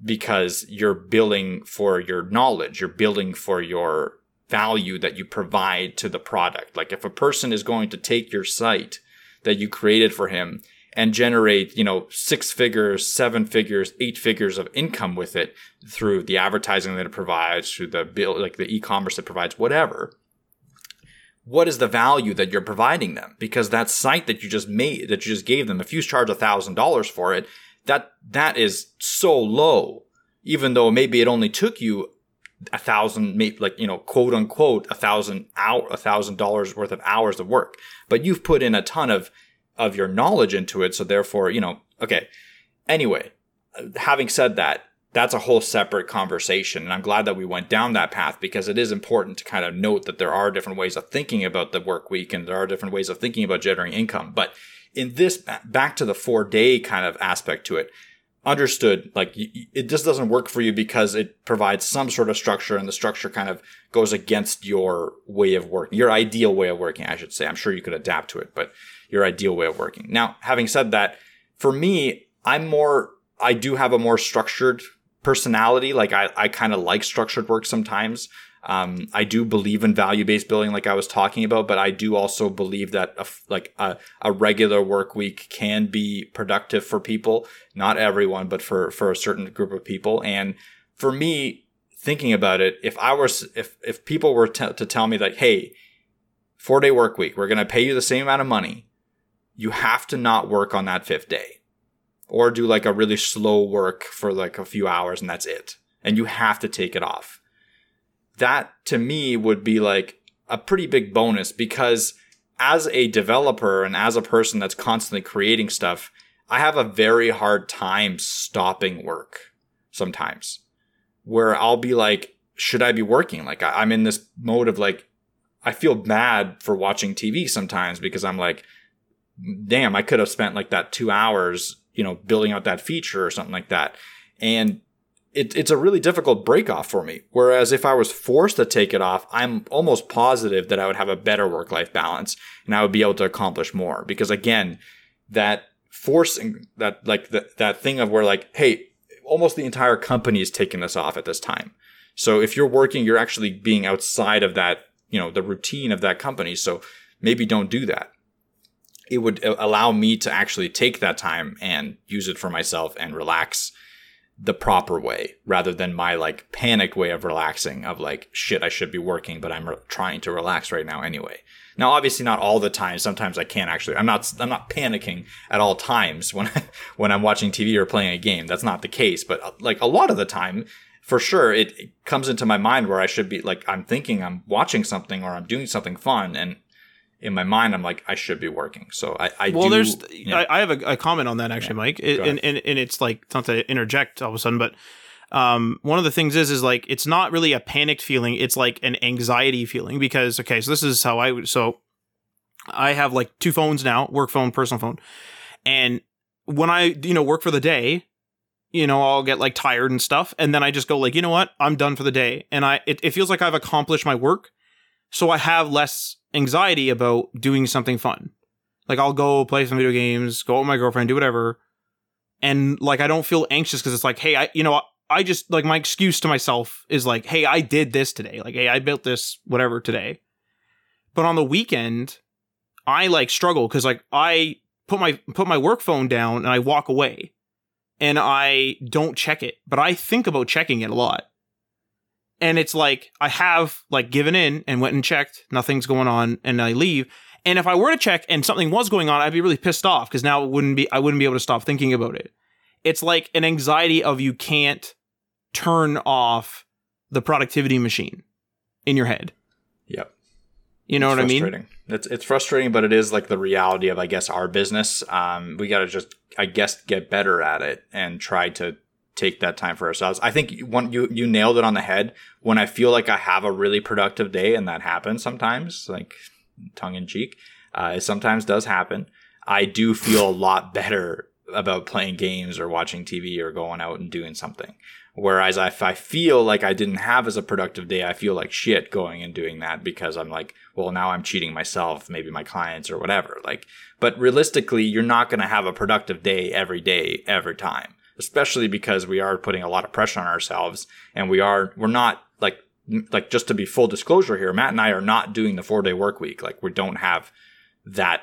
because you're billing for your knowledge, you're billing for your value that you provide to the product. Like if a person is going to take your site that you created for him and generate, you know, six figures, seven figures, eight figures of income with it through the advertising that it provides, through the bill, like the e-commerce it provides, whatever. What is the value that you're providing them? Because that site that you just made, that you just gave them, if you charge a thousand dollars for it, that that is so low even though maybe it only took you a thousand maybe like you know quote unquote a thousand hour a thousand dollars worth of hours of work. But you've put in a ton of of your knowledge into it so therefore you know okay. Anyway having said that that's a whole separate conversation and i'm glad that we went down that path because it is important to kind of note that there are different ways of thinking about the work week and there are different ways of thinking about generating income. But in this back to the four day kind of aspect to it understood like it just doesn't work for you because it provides some sort of structure and the structure kind of goes against your way of working your ideal way of working i should say. I'm sure you could adapt to it but your ideal way of working. Now having said that for me i'm more i do have a more structured personality. Like i, I kind of like structured work sometimes um, I do believe in value based billing, like I was talking about, but I do also believe that a, like a, a regular work week can be productive for people. Not everyone, but for for a certain group of people. And for me, thinking about it, if I was if if people were t- to tell me like, hey, four day work week, we're gonna pay you the same amount of money, you have to not work on that fifth day, or do like a really slow work for like a few hours, and that's it. And you have to take it off that to me would be like a pretty big bonus because as a developer and as a person that's constantly creating stuff, I have a very hard time stopping work sometimes where I'll be like, should I be working? Like I'm in this mode of like, I feel bad for watching TV sometimes because I'm like, damn, I could have spent like that two hours, you know, building out that feature or something like that. And it, it's a really difficult break off for me. Whereas if I was forced to take it off, I'm almost positive that I would have a better work life balance and I would be able to accomplish more. Because again, that forcing that like the, that thing of where like, hey, almost the entire company is taking this off at this time. So if you're working, you're actually being outside of that, you know, the routine of that company. So maybe don't do that. It would uh, allow me to actually take that time and use it for myself and relax the proper way rather than my like panicked way of relaxing of like shit I should be working but I'm re- trying to relax right now anyway. Now obviously not all the time. Sometimes I can't actually. I'm not I'm not panicking at all times when I, when I'm watching TV or playing a game. That's not the case, but uh, like a lot of the time for sure it, it comes into my mind where I should be like I'm thinking I'm watching something or I'm doing something fun and in my mind, I'm like, I should be working. So I, I well, do, there's, I, I, have a, a, comment on that actually, yeah. Mike, it, and, and and it's like not to interject all of a sudden, but um, one of the things is is like it's not really a panicked feeling; it's like an anxiety feeling because okay, so this is how I so I have like two phones now, work phone, personal phone, and when I you know work for the day, you know I'll get like tired and stuff, and then I just go like, you know what, I'm done for the day, and I it, it feels like I've accomplished my work, so I have less anxiety about doing something fun. Like I'll go play some video games, go out with my girlfriend, do whatever. And like I don't feel anxious because it's like, hey, I you know, I just like my excuse to myself is like, hey, I did this today. Like, hey, I built this whatever today. But on the weekend, I like struggle because like I put my put my work phone down and I walk away and I don't check it, but I think about checking it a lot and it's like I have like given in and went and checked, nothing's going on, and I leave, And if I were to check and something was going on, I'd be really pissed off because now it wouldn't be I wouldn't be able to stop thinking about it. It's like an anxiety of you can't turn off the productivity machine in your head. Yep. You know it's what I mean? It's it's frustrating, but it is like the reality of I guess our business. Um, we got to just I guess get better at it and try to take that time for ourselves. I think one you you nailed it on the head. When I feel like I have a really productive day, and that happens sometimes, like tongue in cheek, uh, it sometimes does happen. I do feel a lot better about playing games or watching TV or going out and doing something. Whereas if I feel like I didn't have as a productive day, I feel like shit going and doing that because I'm like, well, now I'm cheating myself, maybe my clients or whatever. Like, but realistically, you're not going to have a productive day every day, every time, especially because we are putting a lot of pressure on ourselves and we are, we're not like, like just to be full disclosure here, Matt and I are not doing the four day work week. Like we don't have that.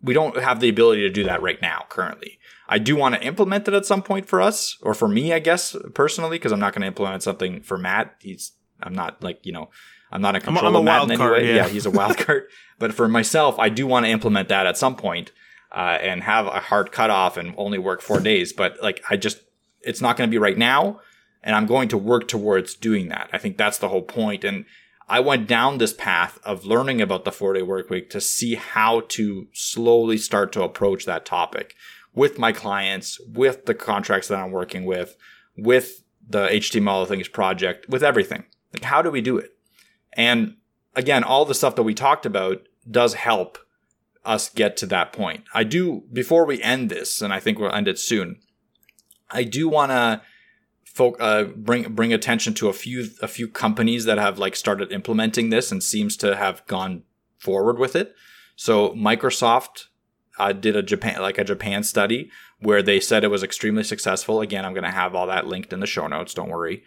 We don't have the ability to do that right now currently. I do want to implement it at some point for us, or for me, I guess, personally, because I'm not going to implement something for Matt. He's, I'm not like, you know, I'm not in control I'm a of Matt wild in any card, way. yeah. Yeah. he's a wild card. But for myself, I do want to implement that at some point, uh, and have a hard cutoff and only work four days. But like, I just, it's not going to be right now. And I'm going to work towards doing that. I think that's the whole point. And I went down this path of learning about the four day work week to see how to slowly start to approach that topic with my clients, with the contracts that I'm working with, with the HTML Things project, with everything. Like, how do we do it? And again, all the stuff that we talked about does help us get to that point. I do, before we end this, and I think we'll end it soon, I do want to uh, bring bring attention to a few a few companies that have like started implementing this and seems to have gone forward with it. So Microsoft uh, did a Japan like a Japan study where they said it was extremely successful. Again, I'm going to have all that linked in the show notes. Don't worry.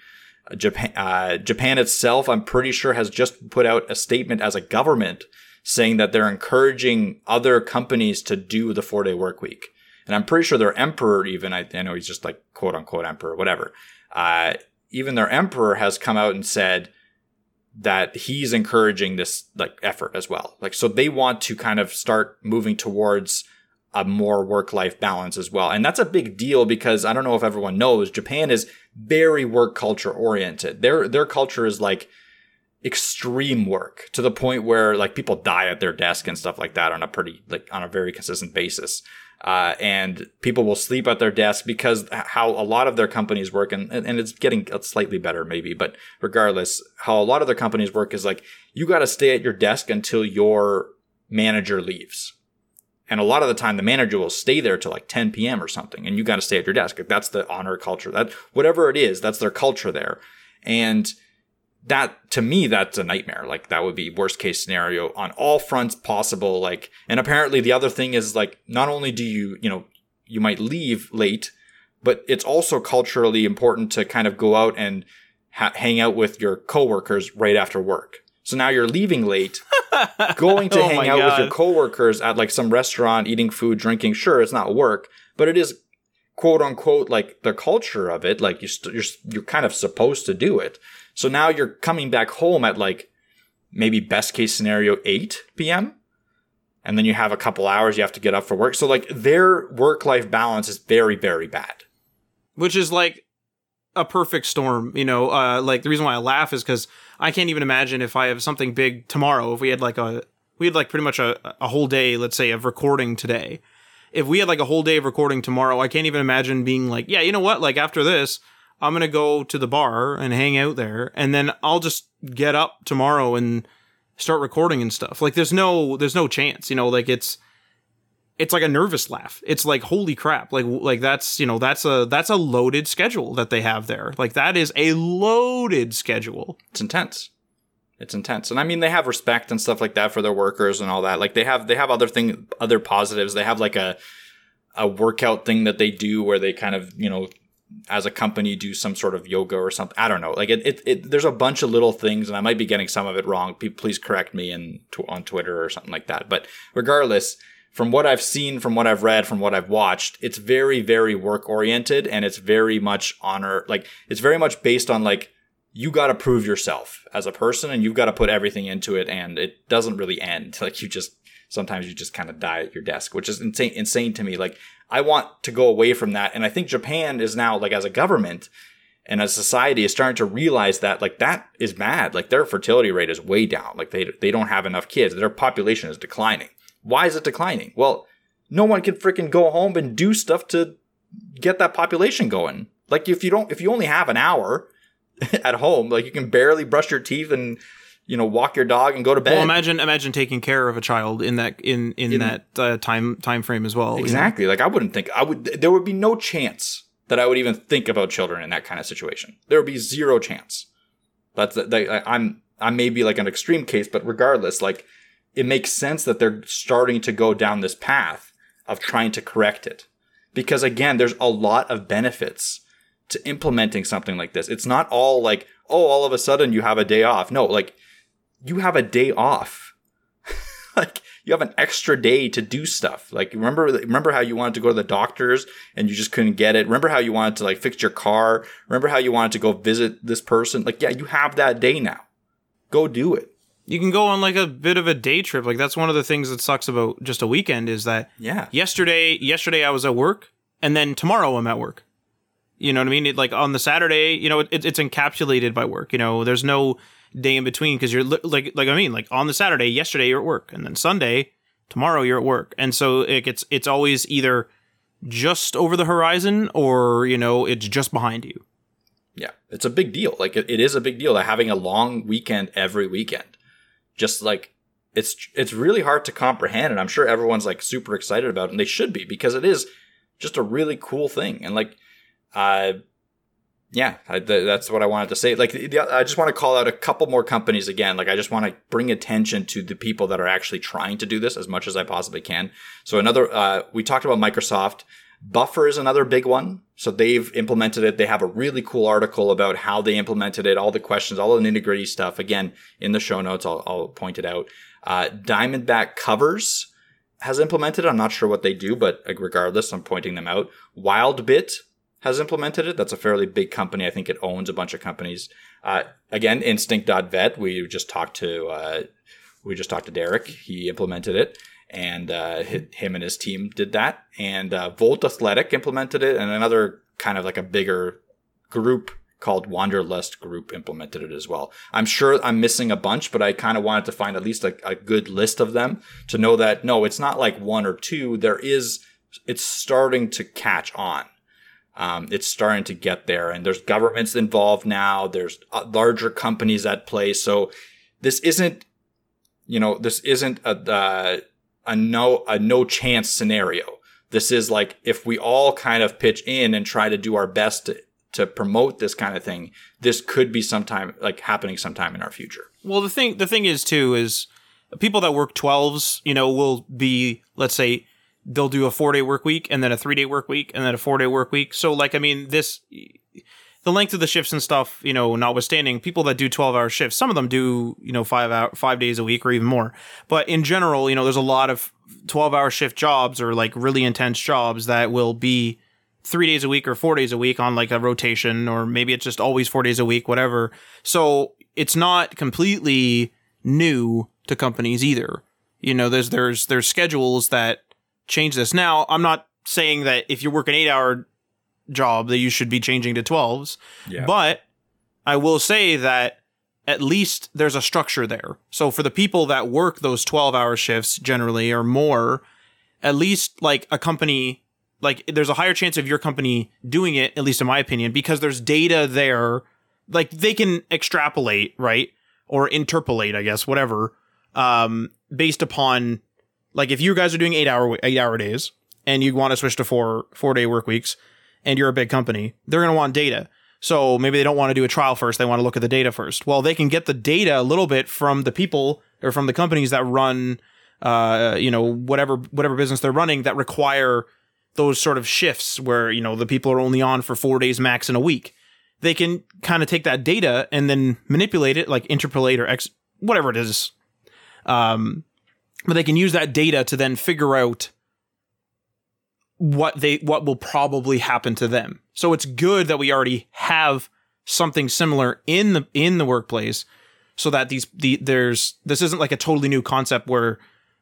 Japan uh, Japan itself, I'm pretty sure, has just put out a statement as a government saying that they're encouraging other companies to do the four day work week. And I'm pretty sure their emperor, even I, I know he's just like quote unquote emperor, whatever. Uh, even their emperor has come out and said that he's encouraging this like effort as well. Like, so they want to kind of start moving towards a more work life balance as well. And that's a big deal because I don't know if everyone knows Japan is very work culture oriented. Their, their culture is like extreme work to the point where like people die at their desk and stuff like that on a pretty, like on a very consistent basis. Uh, and people will sleep at their desk because how a lot of their companies work, and, and it's getting slightly better maybe, but regardless, how a lot of their companies work is like you got to stay at your desk until your manager leaves. And a lot of the time, the manager will stay there till like 10 p.m. or something, and you got to stay at your desk. Like, That's the honor culture. That whatever it is, that's their culture there. And that to me that's a nightmare. Like that would be worst case scenario on all fronts possible. Like and apparently the other thing is like not only do you you know you might leave late but it's also culturally important to kind of go out and ha- hang out with your coworkers right after work. So now you're leaving late going to Oh hang out with your coworkers at like some restaurant eating food drinking. Sure it's not work but it is quote unquote like the culture of it. Like you st- you're you're kind of supposed to do it so now you're coming back home at like maybe best case scenario 8 p.m. and then you have a couple hours you have to get up for work. So like their work life balance is very very bad. which is like a perfect storm you know uh like the reason why i laugh is because i can't even imagine if i have something big tomorrow if we had like a we had like pretty much a, a whole day let's say of recording today if we had like a whole day of recording tomorrow i can't even imagine being like yeah you know what like after this i'm gonna go to the bar and hang out there and then i'll just get up tomorrow and start recording and stuff like there's no there's no chance you know like it's it's like a nervous laugh. It's like holy crap. Like like that's, you know, that's a that's a loaded schedule that they have there. Like that is a loaded schedule. It's intense. It's intense. And I mean they have respect and stuff like that for their workers and all that. Like they have they have other thing other positives. They have like a a workout thing that they do where they kind of, you know, as a company do some sort of yoga or something. I don't know. Like it, it, it there's a bunch of little things, and I might be getting some of it wrong. Please correct me in on Twitter or something like that. But regardless, from what I've seen, from what I've read, from what I've watched, it's very, very work oriented, and it's very much honor. Like it's very much based on like you got to prove yourself as a person, and you've got to put everything into it, and it doesn't really end. Like you just sometimes you just kind of die at your desk, which is insane insane to me. Like I want to go away from that, and I think Japan is now like as a government and as society is starting to realize that like that is bad. Like their fertility rate is way down. Like they they don't have enough kids. Their population is declining. Why is it declining? Well, no one can freaking go home and do stuff to get that population going. Like if you don't if you only have an hour at home, like you can barely brush your teeth and you know walk your dog and go to bed. Well, imagine imagine taking care of a child in that in in, In- that uh, time time frame as well. you know? Exactly. Like I wouldn't think I would. There would be no chance that I would even think about children in that kind of situation. There would be zero chance. That's that. I'm I may be like an extreme case, but regardless, like it makes sense that they're starting to go down this path of trying to correct it, because again, there's a lot of benefits to implementing something like this. It's not all like oh, all of a sudden you have a day off. No, like you have a day off. like you have an extra day to do stuff. Like remember remember how you wanted to go to the doctors and you just couldn't get it. Remember how you wanted to like fix your car. Remember how you wanted to go visit this person. Like yeah, you have that day now. Go do it. You can go on like a bit of a day trip. Like that's one of the things that sucks about just a weekend is that Yeah. yesterday yesterday I was at work and then tomorrow I'm at work. You know what I mean? It, like on the Saturday, you know, it, it's encapsulated by work. You know, there's no day in between because you're like like I mean, like on the Saturday, yesterday you're at work, and then Sunday, tomorrow you're at work, and so it gets it's always either just over the horizon or you know it's just behind you. Yeah, it's a big deal. Like it, it is a big deal that having a long weekend every weekend. Just like it's it's really hard to comprehend, and I'm sure everyone's like super excited about it, and they should be because it is just a really cool thing. And like, uh, yeah, I, th- that's what I wanted to say. Like, the, I just want to call out a couple more companies again. Like, I just want to bring attention to the people that are actually trying to do this as much as I possibly can. So another, uh, we talked about Microsoft. Buffer is another big one. So they've implemented it. They have a really cool article about how they implemented it, all the questions, all the nitty gritty stuff. Again, in the show notes, I'll, I'll point it out. Uh, Diamondback Covers has implemented. I'm not sure what they do, but regardless, I'm pointing them out. Wildbit has implemented it. That's a fairly big company. I think it owns a bunch of companies. Uh, again, Instinct.vet. We just talked to uh, we just talked to Derek. He implemented it, and uh, him and his team did that. And uh, Volt Athletic implemented it, and another kind of like a bigger group called Wanderlust Group implemented it as well. I'm sure I'm missing a bunch, but I kind of wanted to find at least a, a good list of them to know that no, it's not like one or two. There is, it's starting to catch on. Um, it's starting to get there, and there's governments involved now. There's uh, larger companies at play. So this isn't, you know, this isn't a a no a no chance scenario. This is like if we all kind of pitch in and try to do our best to, to promote this kind of thing, this could be sometime like happening sometime in our future. Well, the thing the thing is too is people that work 12s, you know, will be let's say they'll do a 4-day work week and then a 3-day work week and then a 4-day work week. So like I mean, this the length of the shifts and stuff, you know, notwithstanding, people that do 12-hour shifts, some of them do, you know, 5 hour 5 days a week or even more. But in general, you know, there's a lot of 12-hour shift jobs or like really intense jobs that will be three days a week or four days a week on like a rotation, or maybe it's just always four days a week, whatever. So it's not completely new to companies either. You know, there's there's there's schedules that change this. Now, I'm not saying that if you work an eight hour job that you should be changing to 12s, Yeah. but I will say that at least there's a structure there. So for the people that work those 12 hour shifts generally or more, at least like a company like there's a higher chance of your company doing it at least in my opinion because there's data there like they can extrapolate right or interpolate i guess whatever um based upon like if you guys are doing 8 hour 8 hour days and you want to switch to 4 4 day work weeks and you're a big company they're going to want data. So maybe they don't want to do a trial first they want to look at the data first. Well they can get the data a little bit from the people or from the companies that run uh you know whatever whatever business they're running that require those sort of shifts where you know the people are only on for four days max in a week. They can kind of take that data and then manipulate it like interpolate or x whatever it is. Um but they can use that data to then figure out what they what will probably happen to them. So it's good that we already have something similar in the in the workplace so that these the there's this isn't like a totally new concept where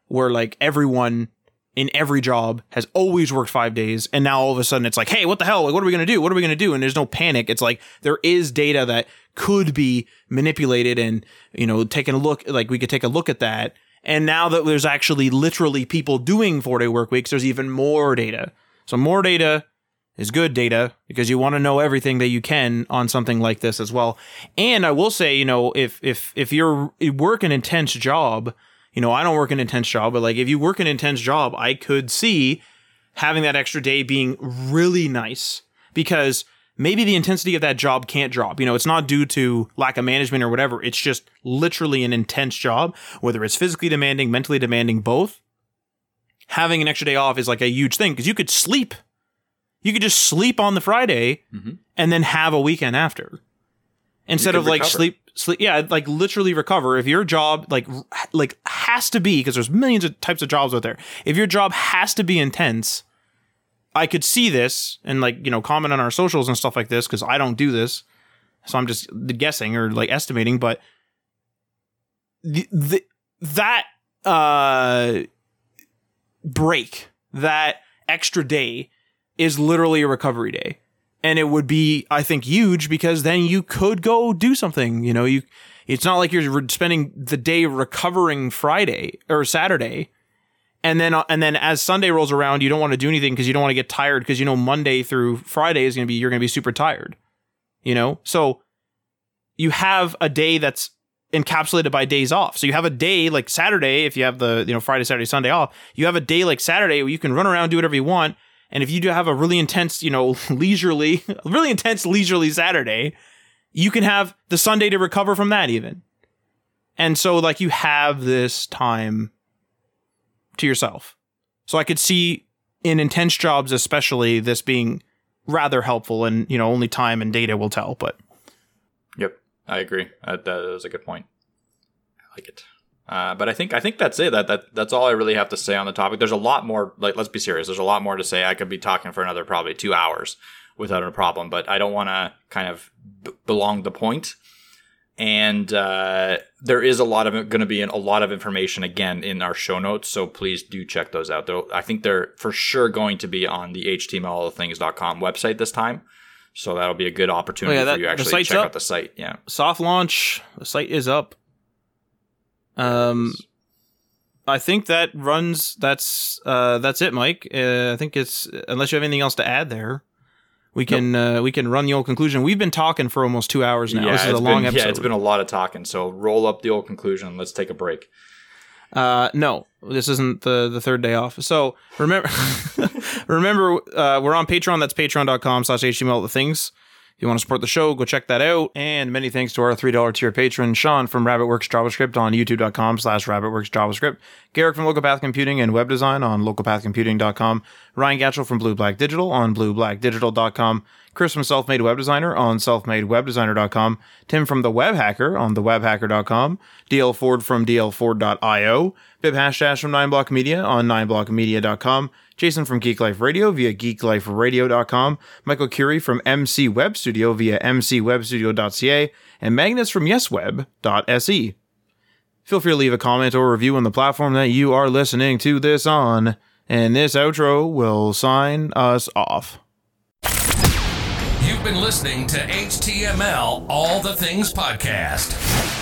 where like everyone in every job has always worked five days and now all of a sudden it's like hey what the hell? Like, what are we going to do? What are we going to do? And there's no panic. It's like there is data that could be manipulated and you know taking a look like we could take a look at that and now that there's actually literally people doing four day work weeks there's even more data. So more data is good data because you want to know everything that you can on something like this as well. And i will say you know if if if you're you work an intense job you know, I don't work an intense job, but like if you work an intense job, I could see having that extra day being really nice because maybe the intensity of that job can't drop. You know, it's not due to lack of management or whatever. It's just literally an intense job, whether it's physically demanding, mentally demanding, both. Having an extra day off is like a huge thing because you could sleep. You could just sleep on the Friday mm-hmm. and then have a weekend after instead of like recover. sleep sleep yeah like literally recover if your job like like has to be because there's millions of types of jobs out there if your job has to be intense i could see this and like you know comment on our socials and stuff like this because i don't do this. So i'm just guessing or like estimating but the, the that uh break that extra day is literally a recovery day. And it would be i think huge because then you could go do something you know you it's not like you're spending the day recovering friday or saturday and then uh, and then as sunday rolls around you don't want to do anything because you don't want to get tired because you know monday through friday is going to be you're going to be super tired you know? So you have a day that's encapsulated by days off. So you have a day like saturday if you have the you know friday saturday sunday off you have a day like saturday where you can run around do whatever you want. And if you do have a really intense, you know, leisurely, really intense leisurely Saturday, you can have the Sunday to recover from that even. And so like you have this time to yourself. So I could see in intense jobs especially this being rather helpful and you know only time and data will tell but Yep, I agree. that was a good point. I like it. Uh, but I think I think that's it. That that that's all I really have to say on the topic. There's a lot more. Like, let's be serious. There's a lot more to say. I could be talking for another probably two hours without a problem. But I don't want to kind of b- belong the point. And uh, there is a lot of going to be a lot of information again in our show notes. So please do check those out. Though I think they're for sure going to be on the htmlthings.com website this time. So that'll be a good opportunity oh, yeah, that, for you actually check up. out the site. Yeah. Soft launch. The site is up. Um, I think that runs. That's uh, that's it, Mike. Uh, I think it's unless you have anything else to add there, we can nope. uh, we can run the old conclusion. We've been talking for almost two hours now. Yeah, this is a long been, episode. Yeah, it's been a lot of talking. So roll up the old conclusion. Let's take a break. Uh, no, this isn't the the third day off. So remember, remember, uh, we're on Patreon. That's patreon.com slash html the things. You want to support the show, go check that out. And many thanks to our $3 tier patron, Sean from RabbitWorks JavaScript on youtube.com slash RabbitWorks JavaScript, Garrick from Local Path Computing and Web Design on localpathcomputing.com, Ryan Gatchell from Blue Black Digital on blueblackdigital.com, Chris from Selfmade Web Designer on selfmadewebdesigner.com, Tim from The Web Hacker on thewebhacker.com, DL Ford from dlford.io, Bibhash Das from 9block Media on 9blockmedia.com, Jason from Geek Life Radio via geekliferadio.com, Michael Curie from MC Web Studio via mcwebstudio.ca, and Magnus from yesweb.se. Feel free to leave a comment or review on the platform that you are listening to this on, and this outro will sign us off. You've been listening to HTML All the Things Podcast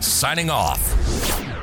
signing off.